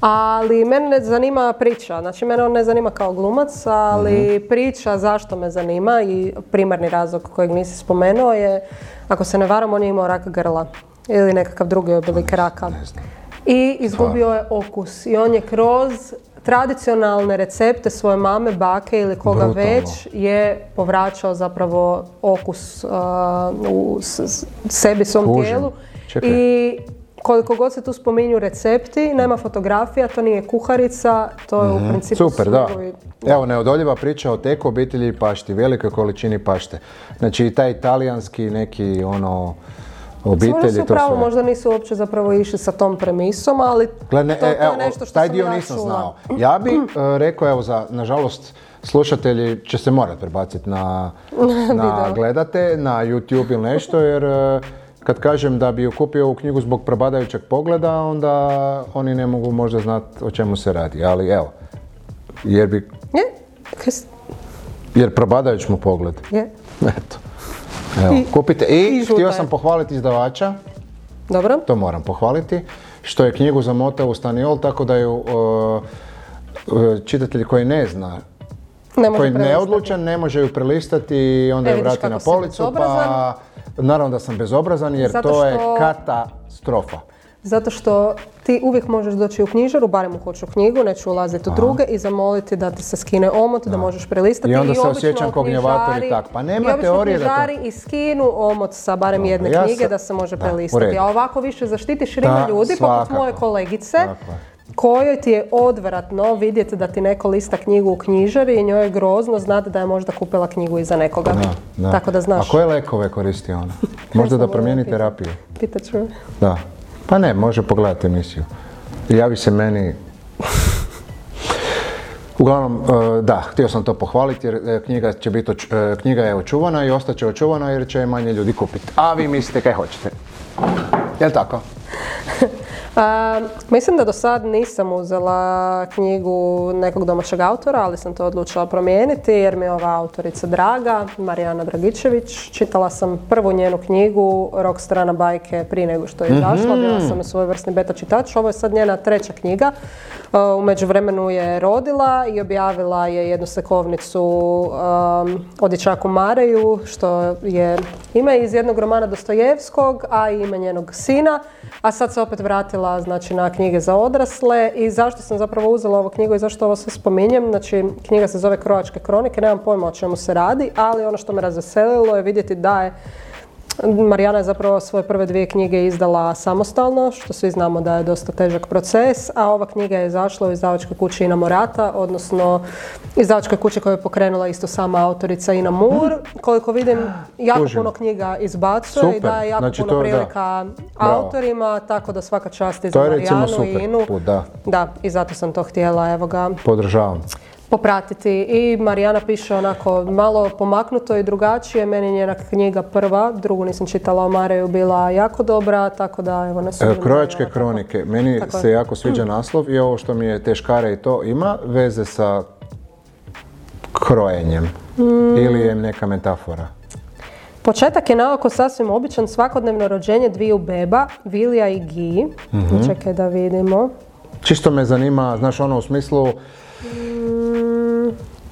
Ali mene ne zanima priča, znači mene on ne zanima kao glumac, ali mhm. priča zašto me zanima i primarni razlog kojeg nisi spomenuo je, ako se ne varam, on je imao rak grla ili nekakav drugi oblik raka. I izgubio je okus i on je kroz tradicionalne recepte svoje mame, bake ili koga Brutalno. već je povraćao zapravo okus uh, u s- s- sebi, svom Kužim. tijelu. Čekaj. I koliko god se tu spominju recepti, nema fotografija, to nije kuharica, to je u principu Mhm. Super, da. surovi- Evo, neodoljiva priča o teku obitelji i pašti, velikoj količini pašte. Znači, i taj italijanski neki, ono, Možda obitelji, su to upravo, sve. možda nisu uopće zapravo išli sa tom premisom, ali Gle, ne, to, to je nešto što taj sam dio ja nisam čula. znao. Ja bi e, rekao, evo, za, nažalost, slušatelji će se morati prebaciti na, na gledate, na YouTube ili nešto, jer e, kad kažem da bi kupio ovu knjigu zbog probadajućeg pogleda, onda oni ne mogu možda znati o čemu se radi, ali evo, jer bi, Je? S- jer probadajuć mu pogled. Je. Eto. Evo, kupite. I, i htio sam pohvaliti izdavača, Dobro. to moram pohvaliti, što je knjigu zamotao u staniol, tako da ju uh, čitatelj koji ne zna, Ne može koji je prelistati. neodlučan, ne može ju prelistati i onda E, ju vrati na policu, pa naravno da sam bezobrazan jer Zato to je katastrofa. Zato što ti uvijek možeš doći u knjižaru, barem u hoću knjigu, neću ulaziti u druge i zamoliti da ti se skine omot, da možeš prelistati. I onda se obično osjećam gnjavator i tak. Pa nema i teorije da to- i skinu omot sa barem jedne ja knjige da se može da, prelistati. A ovako više zaštitiš rime Da, ljudi, poput svakako. moje kolegice, Tako je. kojoj ti je odvratno vidjeti da ti neko lista knjigu u knjižari i njoj je grozno znati da je možda kupila knjigu iza nekoga. Da, da. Tako da znaš. A koje lekove koristi ona? Možda da promijeni terapiju. Pitat ću. je. Da. Pa ne, može pogledati emisiju. Javi se meni... Uglavnom, e, da, htio sam to pohvaliti jer e, knjiga, će biti, e, knjiga je očuvana i ostaće očuvana jer će je manje ljudi kupiti. A vi mislite kaj hoćete. Jel tako? Mislim da do sad nisam uzela knjigu nekog domaćeg autora, ali sam to odlučila promijeniti jer mi je ova autorica draga, Marijana Dragičević. Čitala sam prvu njenu knjigu, Rok strana bajke, prije nego što je izašla. Bila sam i svojevrsni beta čitač. Ovo je sad njena treća knjiga. U međuvremenu je rodila i objavila je jednu sekovnicu um, o dječaku Mareju, što je ime iz jednog romana Dostojevskog, a i ime njenog sina. A sad se opet vratila znači, na knjige za odrasle i zašto sam zapravo uzela ovu knjigu i zašto ovo sve spominjem. Znači, knjiga se zove Kroačke kronike, nemam pojma o čemu se radi, ali ono što me razveselilo je vidjeti da je Marijana je zapravo svoje prve dvije knjige izdala samostalno, što svi znamo da je dosta težak proces, a ova knjiga je izašla u izdavačkoj kući Ina Morata, odnosno izdavačkoj kući koju je pokrenula isto sama autorica Ina Mur. Koliko vidim, jako puno knjiga izbacuje i Super. daje jako Znači puno prilika Bravo. autorima, tako da svaka čast i za Marijanu i super Inu. put, da. Da, i zato sam to htjela, evo ga, Podržavam. Popratiti. I Marijana piše onako malo pomaknuto i drugačije. Meni je njena knjiga prva, drugu nisam čitala o Mareju, bila jako dobra, tako da evo ne E, Krojačke tako. kronike. Meni Tako je. se jako sviđa naslov i ovo što mi je teškare i to ima veze sa krojenjem. Mm. Ili je neka metafora. Početak je naoko sasvim običan svakodnevno rođenje dviju beba, Vilija i Gi. Mhm. Čekaj da vidimo. Čisto me zanima, znaš ono u smislu,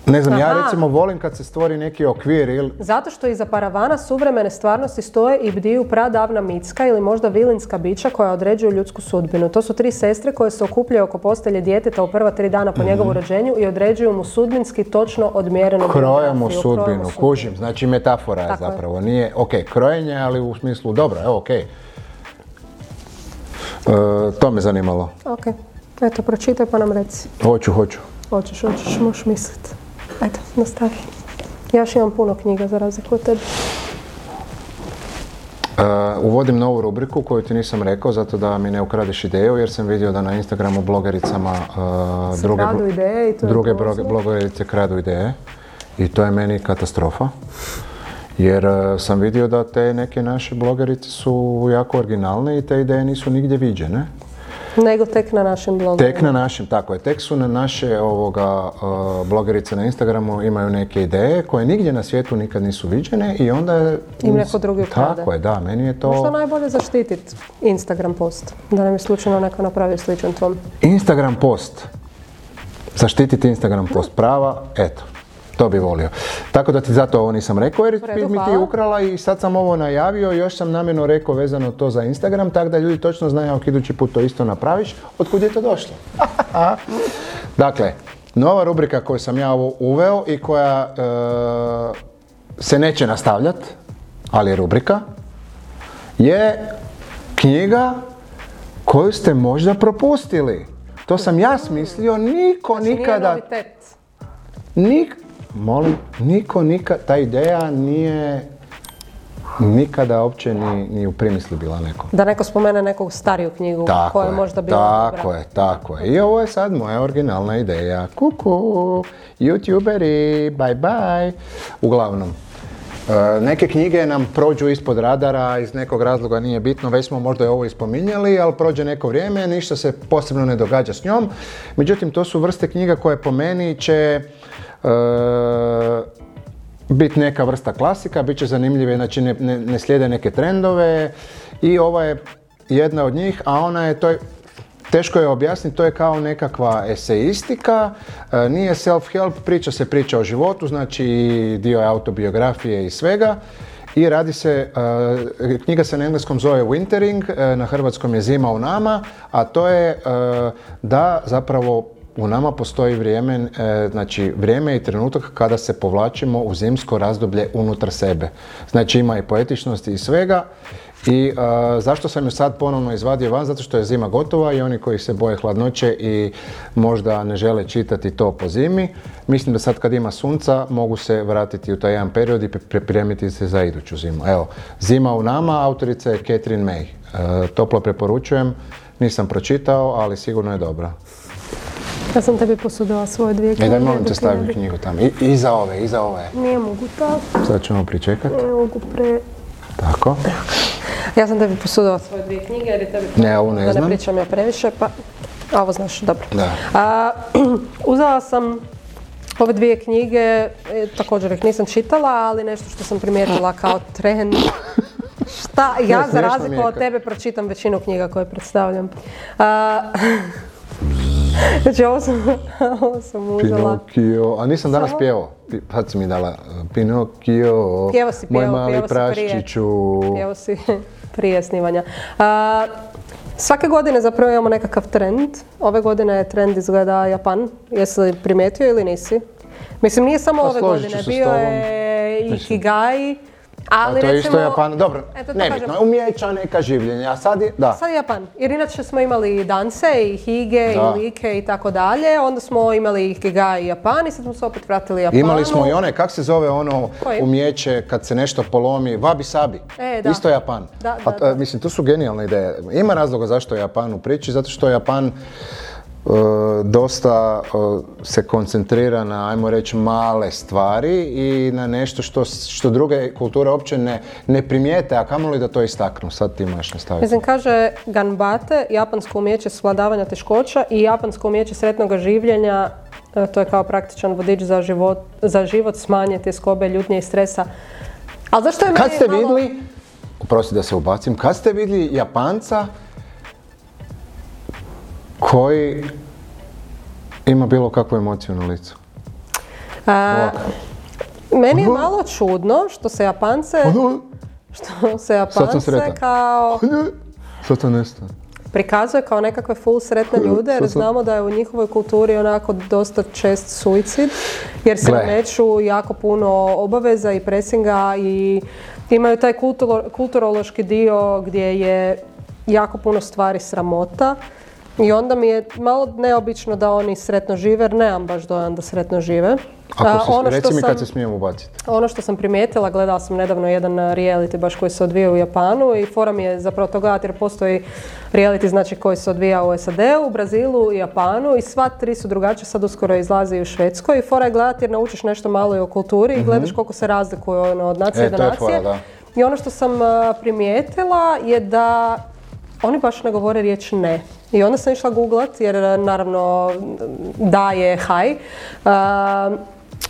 ne znam, ja recimo volim kad se stvori neki okvir ili Zato što iza paravana suvremene stvarnosti stoje i bdiju pradavna mitska ili možda vilinska bića koja određuju ljudsku sudbinu. To su tri sestre koje se okupljaju oko postelje djeteta u prva tri dana po njegovu rođenju i određuju mu sudbinski točno odmjerenu biografiju, sudbinu, kužim, znači metafora je. zapravo, nije, ok, krojenje, ali u smislu, dobro, evo, ok. E, to me zanimalo. Ok, eto, pročitaj pa nam reci. Hoću, hoću. Hoćeš, hoćeš, možeš misliti. Ajde, nastavi. Ja još imam puno knjiga za razliku od tebe. E, uvodim novu rubriku koju ti nisam rekao zato da mi ne ukradeš ideju jer sam vidio da na Instagramu blogericama Se druge, ideje i to je druge bro- blogerice kradu ideje i to je meni katastrofa. Jer e, sam vidio da te neke naše blogerice su jako originalne i te ideje nisu nigdje viđene. Nego tek na našem blogu. Tek na našem, tako je, tek su na naše ovoga, e, blogerice na Instagramu imaju neke ideje koje nigdje na svijetu nikad nisu viđene i onda je... Im neko drugi ukrade. Tako je, da, meni je to... Možda najbolje zaštititi Instagram post. Da nam je slučajno neko napravio sličan tvom. Instagram post. Zaštititi Instagram post prava, eto. To bi volio. Tako da ti zato ovo nisam rekao jer mi ti ukrala i sad sam ovo najavio, još sam namjerno rekao vezano to za Instagram, tako da ljudi točno znaju ako idući put to isto napraviš, otkud je to došlo. Dakle, nova rubrika koju sam ja ovo uveo i koja e, se neće nastavljati, ali je rubrika, je knjiga koju ste možda propustili. To sam ja smislio, niko Znači, nikada... Nik, molim, niko nikad, ta ideja nije nikada uopće ni, ni u primisli bila nekom. Da neko spomene neku stariju knjigu Tako koja je je, možda bila tako dobra. je, tako je. I ovo je sad moja originalna ideja. Kuku, youtuberi, bye bye. Uglavnom, e, neke knjige nam prođu ispod radara, iz nekog razloga nije bitno, već smo možda i ovo ispominjali, ali prođe neko vrijeme, ništa se posebno ne događa s njom. Međutim, to su vrste knjiga koje po meni će biti neka vrsta klasika, bit će zanimljive, znači ne, ne, ne slijede neke trendove i ova je jedna od njih, a ona je, to je, teško je objasniti, to je kao nekakva eseistika, e, nije self-help, priča se priča o životu, znači dio je autobiografije i svega. I radi se, e, knjiga se na engleskom zove Wintering, e, na hrvatskom je Zima u nama, a to je e, da zapravo u nama postoji vrijeme, e, znači vrijeme i trenutak kada se povlačimo u zimsko razdoblje unutar sebe. Znači ima i poetičnosti i svega. I e, zašto sam ju sad ponovno izvadio van? Zato što je zima gotova i oni koji se boje hladnoće i možda ne žele čitati to po zimi, mislim da sad kad ima sunca mogu se vratiti u taj jedan period i pri- pripremiti se za iduću zimu. Evo, Zima u nama, autorica je Catherine May. E, toplo preporučujem, nisam pročitao, ali sigurno je dobra. Ja sam tebi posudila svoje dvije E knjige. daj molim te dok ne stavi bi- knjigu tamo. I, iza ove, iza ove. Nije mogu tako, Sad ćemo pričekati. ne mogu pre... Tako. Ja sam tebi posudila svoje dvije knjige jer je tebi... Ne, ovu ne da znam. ne pričam ja previše, pa... A ovo znaš, dobro. Da. A, uzela sam ove dvije knjige, e, također ih nisam čitala, ali nešto što sam primijetila kao trend. Šta, ja Ne, za razliku od tebe pročitam većinu knjiga koje predstavljam. A, znači ovo sam, ovo sam uzela. Pinokio, a nisam danas pjevao. Sad si mi dala uh, Pinokio, Pjevao si, moj pjevao, mali praščiću. Evo si prije snimanja. A, svake godine zapravo imamo nekakav trend. Ove godine je trend izgleda Japan. Jesi li primijetio ili nisi? Mislim, nije samo Pa ove godine, bio je i. Ali to je isto Japan. Dobro, Eto, to nebitno, umjeća neka življenja. A sad je, da. Sad je Japan, jer inače smo imali i danse i hige Da. i like i tako dalje, onda smo imali i Higai i Japan i sad smo se opet vratili Japanu. Imali smo i one, kak se zove ono Koji? umjeće kad se nešto polomi, wabi sabi. E, da. Isto Japan. Da, A da, to- da. mislim, to su genijalne ideje. Ima razloga zašto je Japan u priči, zato što Japan e, dosta e, se koncentrira na, ajmo reći, male stvari i na nešto što, što druge kulture uopće ne, ne primijete, a kamoli da to istaknu. Sad ti možeš nastaviti. Mislim, kaže Ganbate, japansko umjeće svladavanja teškoća i japansko umjeće sretnog življenja, e, to je kao praktičan vodič za život, za život smanje tjeskobe, ljutnje i stresa. Ali zašto je Kad meni ste malo- vidjeli, oprosti da se ubacim, kad ste vidjeli Japanca koji ima bilo kakvu emociju na licu? A, meni je malo čudno što se Japance, što se Japance kao Sad to nestane. prikazuje kao nekakve full sretne ljude jer znamo da je u njihovoj kulturi onako dosta čest suicid jer se nameću jako puno obaveza i presinga i imaju taj kulturo- kulturološki dio gdje je jako puno stvari sramota i onda mi je malo neobično da oni sretno žive jer nemam baš dojam da sretno žive. Ako se, ono što reci mi sam- kad se smijem ubaciti. ono što sam primijetila, gledala sam nedavno jedan reality baš koji se odvija u Japanu i fora mi je zapravo to gledati jer postoji reality znači koji se odvija u SAD-u, u Brazilu i Japanu i sva tri su drugačije, sad uskoro izlazi i u Švedskoj i fora je gledati jer naučiš nešto malo i o kulturi i gledaš koliko se razlikuju ono, od nacije E, do to je nacije. fora, da. I ono što sam primijetila je da oni baš ne govore riječ ne. I onda sam išla googlat jer uh, naravno da je haj. Uh,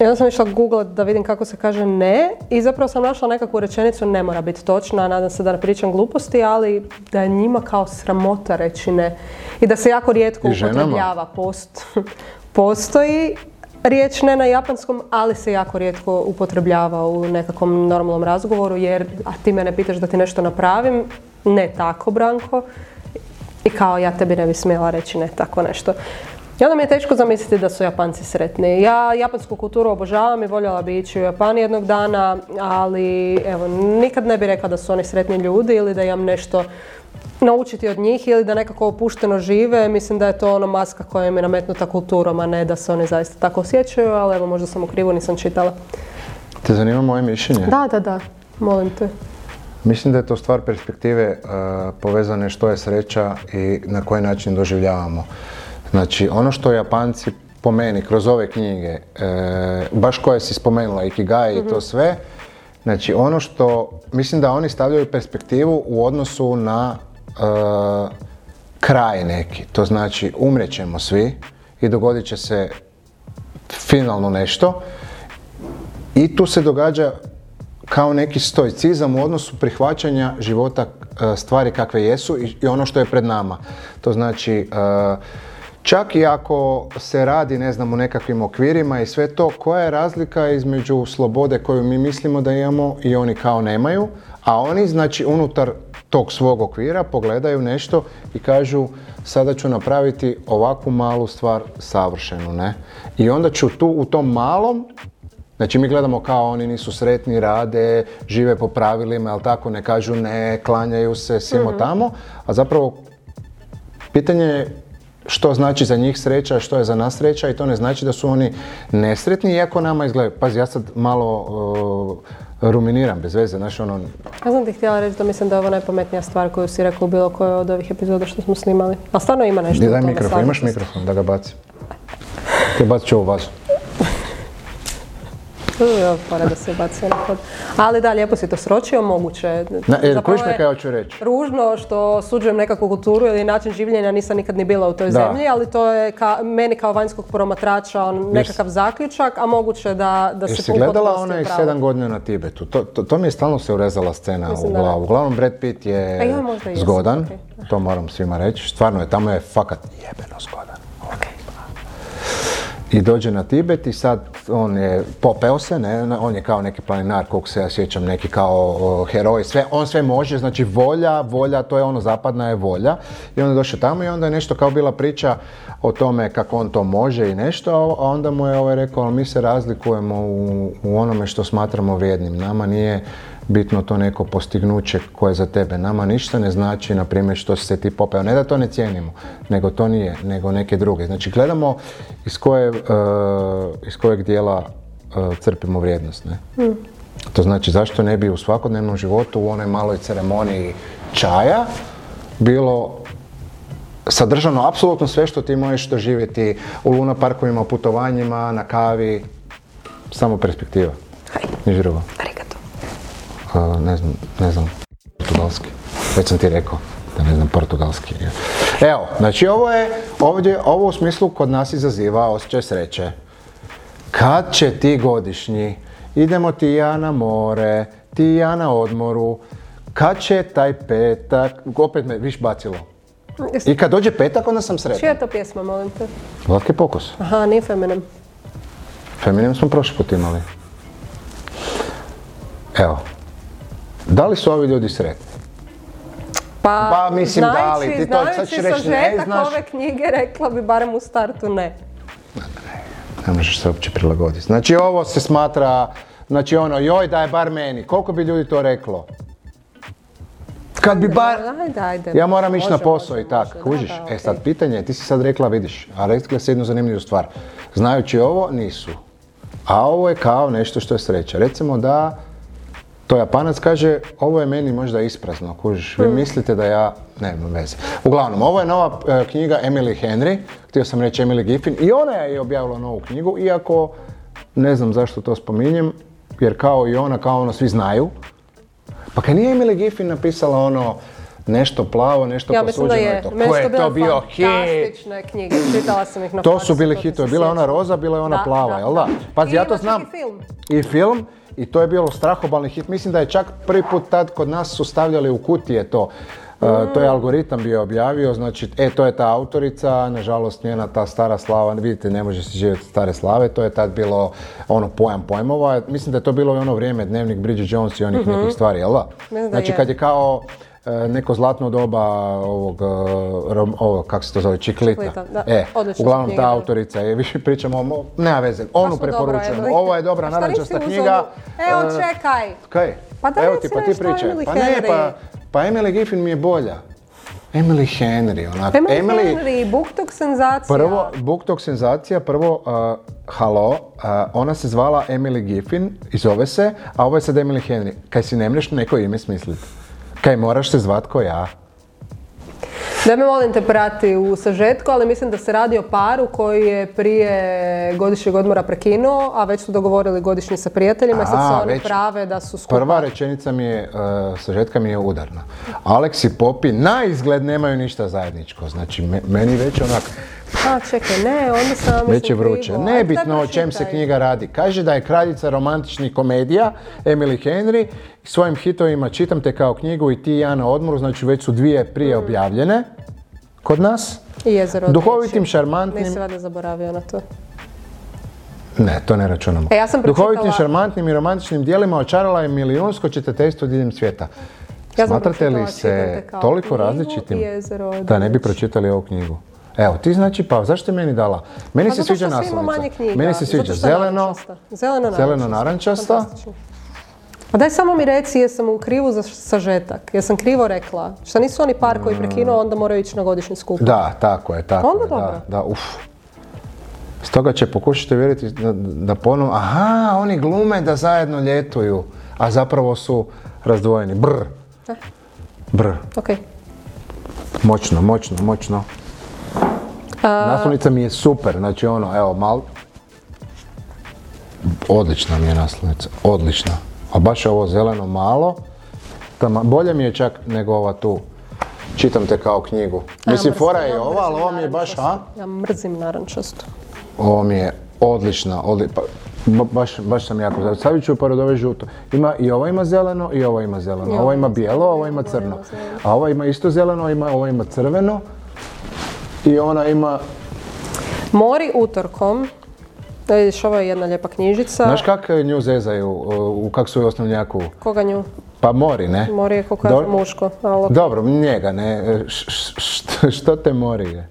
i onda sam išla googlat da vidim kako se kaže ne i zapravo sam našla nekakvu rečenicu, ne mora biti točna, nadam se da ne pričam gluposti, ali da je njima kao sramota reći ne. I da se jako rijetko upotrebljava. Post, postoji riječ ne na japanskom, ali se jako rijetko upotrebljava u nekakvom normalnom razgovoru, jer a ti mene pitaš da ti nešto napravim, ne tako Branko, i kao ja tebi ne bi smjela reći ne tako nešto. I onda mi je teško zamisliti da su Japanci sretni. Ja japansku kulturu obožavam i voljela bi ići u Japan jednog dana, ali evo, nikad ne bi rekla da su oni sretni ljudi ili da imam nešto naučiti od njih ili da nekako opušteno žive. Mislim da je to ono maska koja im je nametnuta kulturom, a ne da se oni zaista tako osjećaju, ali evo možda sam u krivu, nisam čitala. Te zanima moje mišljenje? Da, da, da, molim te. Mislim da je to stvar perspektive e, povezane što je sreća i na koji način doživljavamo. Znači, ono što Japanci po meni kroz ove knjige, e, baš koje si spomenula, Ikigai i to sve, znači ono što, mislim da oni stavljaju perspektivu u odnosu na e, kraj neki. To znači, umrećemo svi i dogodit će se finalno nešto i tu se događa kao neki stoicizam u odnosu prihvaćanja života e, stvari kakve jesu i, ono što je pred nama. To znači, e, čak i ako se radi, ne znam, u nekakvim okvirima i sve to, koja je razlika između slobode koju mi mislimo da imamo i oni kao nemaju, a oni, znači, unutar tog svog okvira pogledaju nešto i kažu sada ću napraviti ovakvu malu stvar savršenu, ne? I onda ću tu u tom malom Znači mi gledamo kao oni nisu sretni, rade, žive po pravilima, jel tako, ne kažu ne, klanjaju se, simo tamo, a zapravo pitanje je što znači za njih sreća, što je za nas sreća i to ne znači da su oni nesretni iako nama izgledaju. Pazi, ja sad malo uh, ruminiram bez veze, znaš ono... Ja sam ti htjela reći da mislim da je ovo najpametnija stvar koju si rekao u bilo kojoj od ovih epizoda što smo snimali. A stvarno ima nešto Gdje daj mikrofon, imaš mikrofon da ga bacim? Ti bacit ću ovu vazu. Uj, Fora da se baci na pod. Ali da, lijepo si to sročio, moguće. Na, e, Zapravo kužiš me je kaj hoću reći? Ružno što osuđujem nekakvu kulturu ili način življenja, nisam nikad ni bila u toj Da. zemlji, ali to je ka, meni kao vanjskog promatrača on, nekakav zaključak, a moguće da, da se Jesi u gledala potpunosti onaj sedam godina na Tibetu? To, to, to mi je stalno se urezala scena Mislim u glavu. Uglavnom Brad Pitt je ja jesam, zgodan, to moram svima reći. Stvarno je, tamo je fakat jebeno zgodan. I dođe na Tibet i sad on je popeo se, ne, on je kao neki planinar, koliko se ja sjećam, neki kao heroj, sve, on sve može, znači volja, volja, to je ono, zapadna je volja. I onda je došao tamo i onda je nešto kao bila priča o tome kako on to može i nešto, a onda mu je ovaj rekao, ali mi se razlikujemo u, u onome što smatramo vrijednim. Nama nije bitno to neko postignuće koje je za tebe. Nama ništa ne znači, na primjer, što se ti popeo. Ne da to ne cijenimo, nego to nije, nego neke druge. Znači, gledamo iz, koje, e, iz kojeg dijela e, crpimo vrijednost. Ne? To znači, zašto ne bi u svakodnevnom životu, u onoj maloj ceremoniji čaja, bilo sadržano apsolutno sve što ti možeš doživjeti u luna parkovima, putovanjima, na kavi, samo perspektiva. Niš drugo. Ne znam, ne znam portugalski. Već sam ti rekao da ne znam portugalski. Evo, znači ovo je, ovdje, ovo u smislu kod nas izaziva osjećaj sreće. Kad će ti godišnji, idemo ti ja na more, ti ja na odmoru, kad će taj petak, opet me viš bacilo. I kad dođe petak, onda sam sretan. Čija je to pjesma, molim te? Latki pokus. Aha, nije Feminem. Feminim smo prošli put imali. Evo. Da li su ovi ljudi sretni? Pa, Pa, mislim, da li, ti to sad ćeš reći ne znaš. ove knjige, rekla bi barem u startu ne. Ne možeš se uopće prilagoditi. Znači ovo se smatra, znači ono, joj da je bar meni. Koliko bi ljudi to reklo? Kad bi bar... Ajde, ajde. Ja moram ići na posao može, i tak, može, kužiš? da, da, E sad pitanje je, ti si sad rekla, vidiš, a rekla si jednu zanimljivu stvar. Znajući ovo, nisu. A ovo je kao nešto što je sreća. Recimo da to Japanac kaže, ovo je meni možda isprazno, kužiš, vi mislite da ja, nema veze. Uglavnom, ovo je nova e, knjiga Emily Henry, htio sam reći Emily Giffin, i ona je objavila novu knjigu, iako ne znam zašto to spominjem, jer kao i ona, kao ono, svi znaju. Pa kad nije Emily Giffin napisala ono, nešto plavo, nešto Ja posuđeno, je. to, ko je to bio hit? knjige. Čitala sam ih na To su bili to hitovi, bila je ona roza, bila je ona Da, plava, da, jel da? Pazi, I ja to znam. i film. I film, i to je bilo strahobalni hit. Mislim da je čak prvi put tad kod nas su stavljali u kutije to. Uh, to je algoritam bio objavio, znači, e, to je ta autorica, nažalost njena ta stara slava, vidite, ne može se živjeti stare slave, to je tad bilo ono pojam pojmova, mislim da je to bilo i ono vrijeme, dnevnik Bridget Jones i onih nekih stvari, jel da? Znači, kad je kao neko zlatno doba ovog, e, rom- ovo, kako se to zove, Čiklita. Čiklita, da. E, uglavnom ta da. autorica je, više pričamo o, nema veze, onu preporučujemo, Emily. ovo je dobra narančasta knjiga. Evo, e, čekaj. Kaj? Pa daj Evo ti, pa ti pričaj. Emily Pa ne, pa, pa Emily Giffin mi je bolja. Emily Henry, onako. Emily, Henry, BookTok senzacija. Prvo, BookTok senzacija, prvo, uh, halo, uh, ona se zvala Emily Giffin i zove se, a ovo je sad Emily Henry. Kaj si ne mreš neko ime smisliti? Kaj moraš se zvat ko ja? Da me molim te prati u sažetku, ali mislim da se radi o paru koji je prije godišnjeg odmora prekinuo, a već su dogovorili godišnji sa prijateljima i sad se oni već. prave da su skupa. Prva rečenica mi je, uh, sažetka mi je udarna. Alex i Popi na izgled nemaju ništa zajedničko. Znači, me- meni već onak, A, čekaj, ne, onda sam već je vruće. Nebitno o čem se knjiga radi. Kaže da je kraljica romantičnih komedija, Emily Henry, svojim hitovima čitam te kao knjigu i ti i ja na odmoru, znači već su dvije prije Mm. objavljene kod nas. I jezero Duhovitim, šarmantnim, Nisi valjda zaboravio na to. ne, to ne računamo. E, ja sam Duhovitim, pročitala- šarmantnim i romantičnim dijelima očarala je milijunsko čitateljstvo diljem svijeta. Ja Smatrate li se toliko knjigu različitim da ne bi pročitali ovu knjigu? Evo, ti znači, pa zašto je meni dala? Meni Pa se sviđa naslovnica. Meni se sviđa zeleno. Zeleno narančasta. Pa daj samo mi reci jesam u krivu za sažetak. Jesam krivo rekla. Šta nisu oni par koji prekinuo, onda moraju ići na godišnji skup. Da, tako je, tako Onda je, da, dobro. da, uf. Stoga će pokušati uvjeriti da, da ponovno, aha, oni glume da zajedno ljetuju, a zapravo su razdvojeni. Brr. Eh. Brr. Ok. Moćno, moćno, moćno. Naslovnica mi je super, znači ono, evo, mal... Odlična mi je naslovnica, odlična. A baš je ovo zeleno malo, tama, bolje mi je čak nego ova tu. Čitam te kao knjigu. Mislim, mrzim, fora je ja ova, ali ovo mi je baš, a? Ja mrzim narančastu. Ovo mi je odlična, odli- pa, ba- baš, baš sam jako zadovoljan. Stavit ću pored ove žuto. Ima, I ovo ima zeleno i ovo ima zeleno. Ovo ima bijelo, ovo ima crno. A ovo ima isto zeleno, ima, ovo ima crveno. I ona ima, Mori utorkom. Da vidiš, ovo je jedna lijepa knjižica. znaš kak nju zezaju, u, kak su je osnovnjaku? Koga nju? Pa mori, ne? Mori je kako Dobro. muško. ali ok. Dobro, njega, ne. Š- š- št- što te mori je?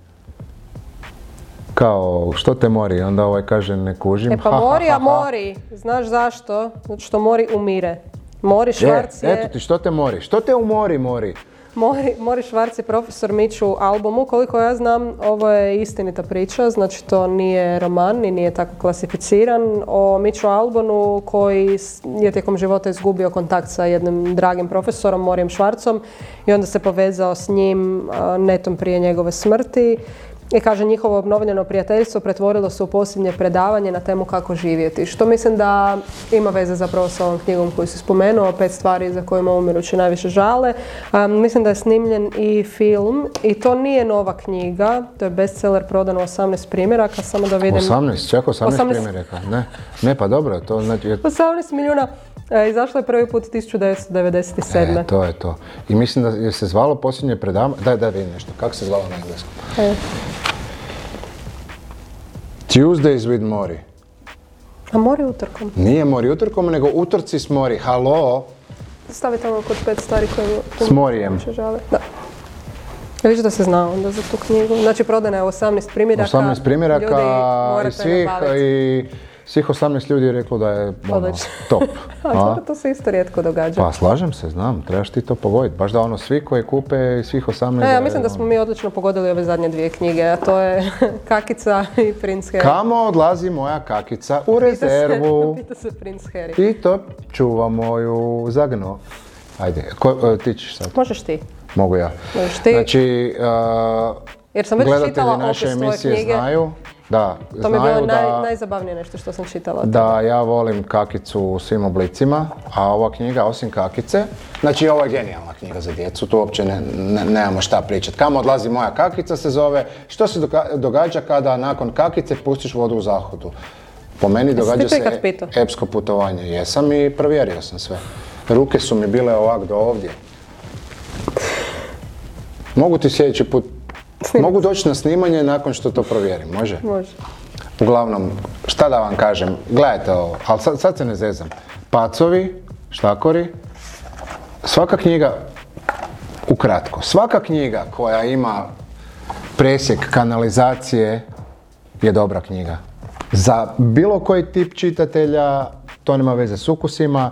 Kao, što te mori? Onda ovaj kaže, ne kužim. E pa ha, mori, ha, a mori. Znaš zašto? Zato što mori umire. Mori E, Švarc je... eto ti, što te mori? Što te umori, mori? Mori, Mori Švarc je profesor Miću albumu. Koliko ja znam, ovo je istinita priča, znači to nije roman i nije tako klasificiran. O Miću Albonu koji je tijekom života izgubio kontakt sa jednim dragim profesorom, Morijem Švarcom, i onda se povezao s njim netom prije njegove smrti. I kaže, njihovo obnovljeno prijateljstvo pretvorilo se u posljednje predavanje na temu kako živjeti. Što mislim da ima veze zapravo sa ovom knjigom koju si spomenuo, pet stvari za kojima umirući najviše žale. Um, mislim da je snimljen i film i to nije nova knjiga, to je bestseller prodan u 18 primjeraka, samo da vidim. 18, čak 18, 18. primjeraka, ne? Ne, pa dobro, to znači... 18 milijuna. E, izašlo je prvi put 1997. E, to je to. I mislim da se zvalo posljednje predavanje... Daj, daj, vidim nešto. Kako se zvalo na engleskom? E, Tuesdays with Mori. a mori utorkom. Nije Mori utorkom, nego utorci s Mori. Halo? Stavi tamo kod pet stvari koje mi S Morijem. žale. Da. Ja vidiš da se zna onda za tu knjigu. Znači prodana je u 18 primjeraka. 18 primjeraka i svih, i svih 18 ljudi je reklo da je ono, top. A, to se isto rijetko događa. Pa slažem se, znam, trebaš ti to pogoditi. Baš da ono svi koji kupe i svih 18... E, ja mislim da ono- smo mi odlično pogodili ove zadnje dvije knjige, a to je Kakica i Prince Harry. Kamo odlazi moja kakica u Pita se- rezervu Pita se Prince Harry. i to čuvamo ju zagno. Ajde, ko, e, ti ćeš sad, Možeš ti. mogu ja. Možeš ti. Znači, uh, Jer sam već čitala naše opis knjige. znaju, da, To mi je bilo naj, da, najzabavnije nešto što sam čitala. da ja volim kakicu u svim oblicima, a ova knjiga osim kakice, znači ovo je genijalna knjiga za djecu, tu uopće ne, ne- nemamo šta pričati. Kamo odlazi moja kakica se zove, što se doga- događa kada nakon kakice pustiš vodu u zahodu? Po meni događa se epsko putovanje. Jesam i provjerio sam sve. Ruke su mi bile ovak do ovdje. Mogu ti sljedeći put, mogu doći na snimanje nakon što to provjerim, može? Može. Uglavnom, šta da vam kažem, gledajte ovo, ali sad, sad se ne zezam. Pacovi, štakori, svaka knjiga ukratko, svaka knjiga koja ima presjek kanalizacije je dobra knjiga. Za bilo koji tip čitatelja, to nema veze s ukusima,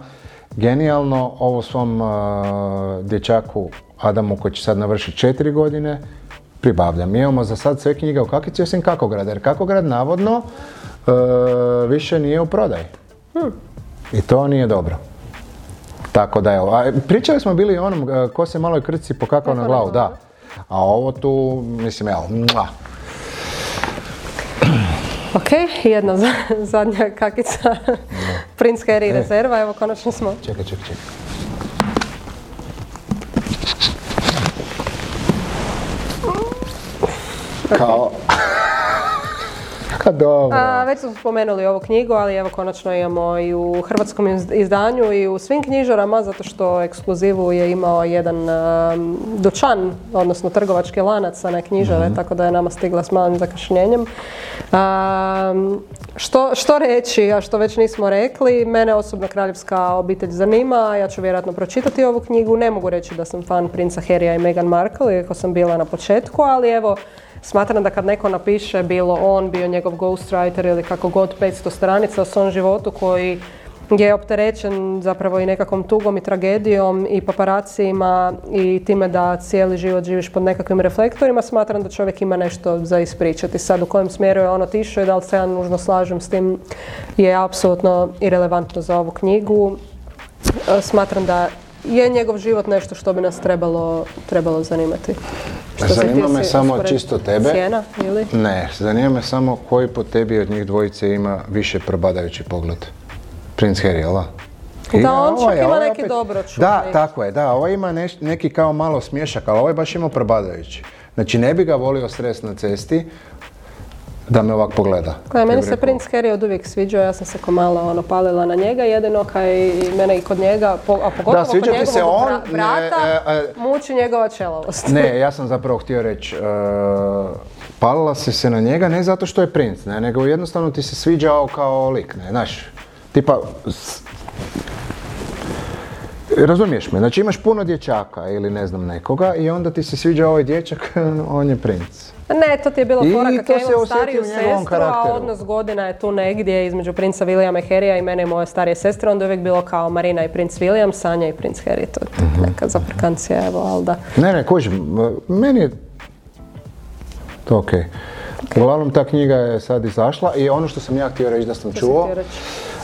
genijalno, ovo svom uh, dječaku Adamu koji će sad navršiti četiri godine, pribavljam. Mi imamo za sad sve knjige u kakici osim Kakograda, jer Kakograd navodno uh, više nije u prodaji. I to nije dobro. Tako da evo, a pričali smo bili o onom uh, ko se maloj krci pokakao na glavu, da. A ovo tu, mislim, evo, mua. Ok, jedna za- zadnja kakica. Prince Harry rezerva, evo konačno smo. Čekaj, čekaj, čekaj. Kao... Ka dobro. A, već smo spomenuli ovu knjigu, ali evo konačno imamo i u hrvatskom iz- izdanju i u svim knjižarama, zato što ekskluzivu je imao jedan um, dućan, odnosno trgovački lanac, a ne knjižare, tako da je nama stigla s malim zakašnjenjem. Um, što, što reći, a što već nismo rekli, mene osobno kraljevska obitelj zanima, ja ću vjerojatno pročitati ovu knjigu, ne mogu reći da sam fan princa Harrya i Meghan Markle, iako sam bila na početku, ali evo, Smatram da kad neko napiše, bilo on, bio njegov ghostwriter ili kako god 500 stranica o svom životu koji je opterećen zapravo i nekakvom tugom i tragedijom i paparacima i time da cijeli život živiš pod nekakvim reflektorima, smatram da čovjek ima nešto za ispričati. Sad u kojem smjeru je on otišao i da li se ja nužno slažem s tim je apsolutno irelevantno za ovu knjigu. E, Smatram da je njegov život nešto što bi nas trebalo, trebalo zanimati. Što Zanima me samo čisto tebe. Cijena ili? Ne, zanima me samo koji po tebi od njih dvojice ima više probadajući pogled. Prince Harry, jel da? Da, on čak ovaj- ima ovaj neki opet- dobročudni. Da, tako je, da, ovaj ima neš- neki kao malo smješak, ali ovaj baš ima probadajući. Znači ne bi ga volio stres na cesti da me ovak pogleda. Kaj, meni se Prince Harry od uvijek sviđao, ja sam se ko malo ono, palila na njega, jedino kaj i mene i kod njega, po- a pogotovo Da, kod ti se njegovog on, brata, ne, e, e. muči njegova čelavost. Ne, ja sam zapravo htio reći, e, palila si se na njega ne zato što je princ, ne, nego jednostavno ti se sviđao kao lik, ne, znaš, tipa, s- razumiješ me, znači imaš puno dječaka ili ne znam nekoga i onda ti se sviđa ovaj dječak, on je princ. Ne, to ti je bilo imam osjeti stariju sestru, a odnos godina je tu negdje između princa Williama i Harrya i mene i moje starije sestre, onda je uvijek bilo kao Marina i princ William, Sanja i princ Harry, to je Mhm. neka zaprkancija, evo, ali da. Ne, ne, kužim, m- meni je to okej. Uglavnom ta knjiga je sad izašla i ono što sam ja htio reći da sam čuo?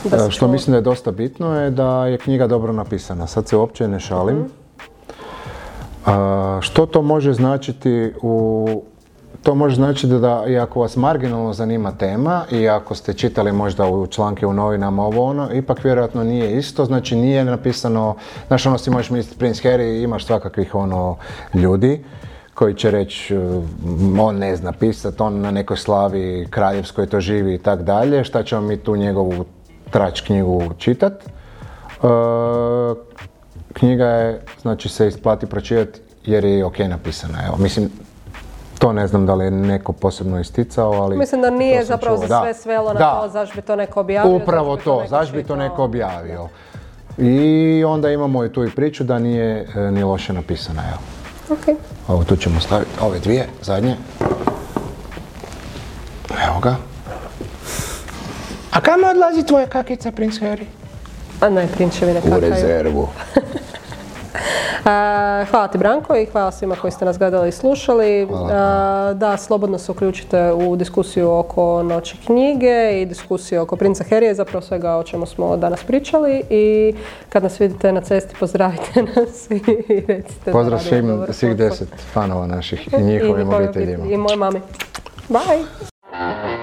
Da si što čuo. mislim da je dosta bitno je da je knjiga dobro napisana. Sad se uopće ne šalim. Mhm. A, što to može značiti u... To može značiti da i ako vas marginalno zanima tema i ako ste čitali možda u članke u novinama ovo ono, ipak vjerojatno nije isto, znači nije napisano, znaš ono si možeš misliti Prince Harry, imaš svakakvih ono ljudi koji će reći on ne zna pisat, on na nekoj slavi kraljevskoj to živi i tak dalje, šta ćemo mi tu njegovu trač knjigu čitat. Uh, knjiga je, znači se isplati pročitati jer je ok napisana. Evo, mislim, to ne znam da li je neko posebno isticao, ali... Mislim da nije zapravo čuo. za sve svelo na Da. to zašto bi to neko objavio. Upravo to, zašto bi to neko objavio. I onda imamo i tu i priču da nije e, ni loše napisana. Evo. Ok. Ovo tu ćemo staviti, ove dvije, zadnje. Evo ga. A kamo odlazi tvoja kakica, princ Harry? A ne, prinčevine kakaju. rezervu. A, Hvala ti Branko i hvala svima koji ste nas gledali i slušali. A, Da, slobodno se uključite u diskusiju oko Noći knjige i diskusiju oko Princa Harrya, zapravo svega o čemu smo danas pričali i kad nas vidite na cesti pozdravite nas i recite da Pozdrav radimo svim, svih deset fanova naših i I njihovim obiteljima. obitelji I moje mami. Bye!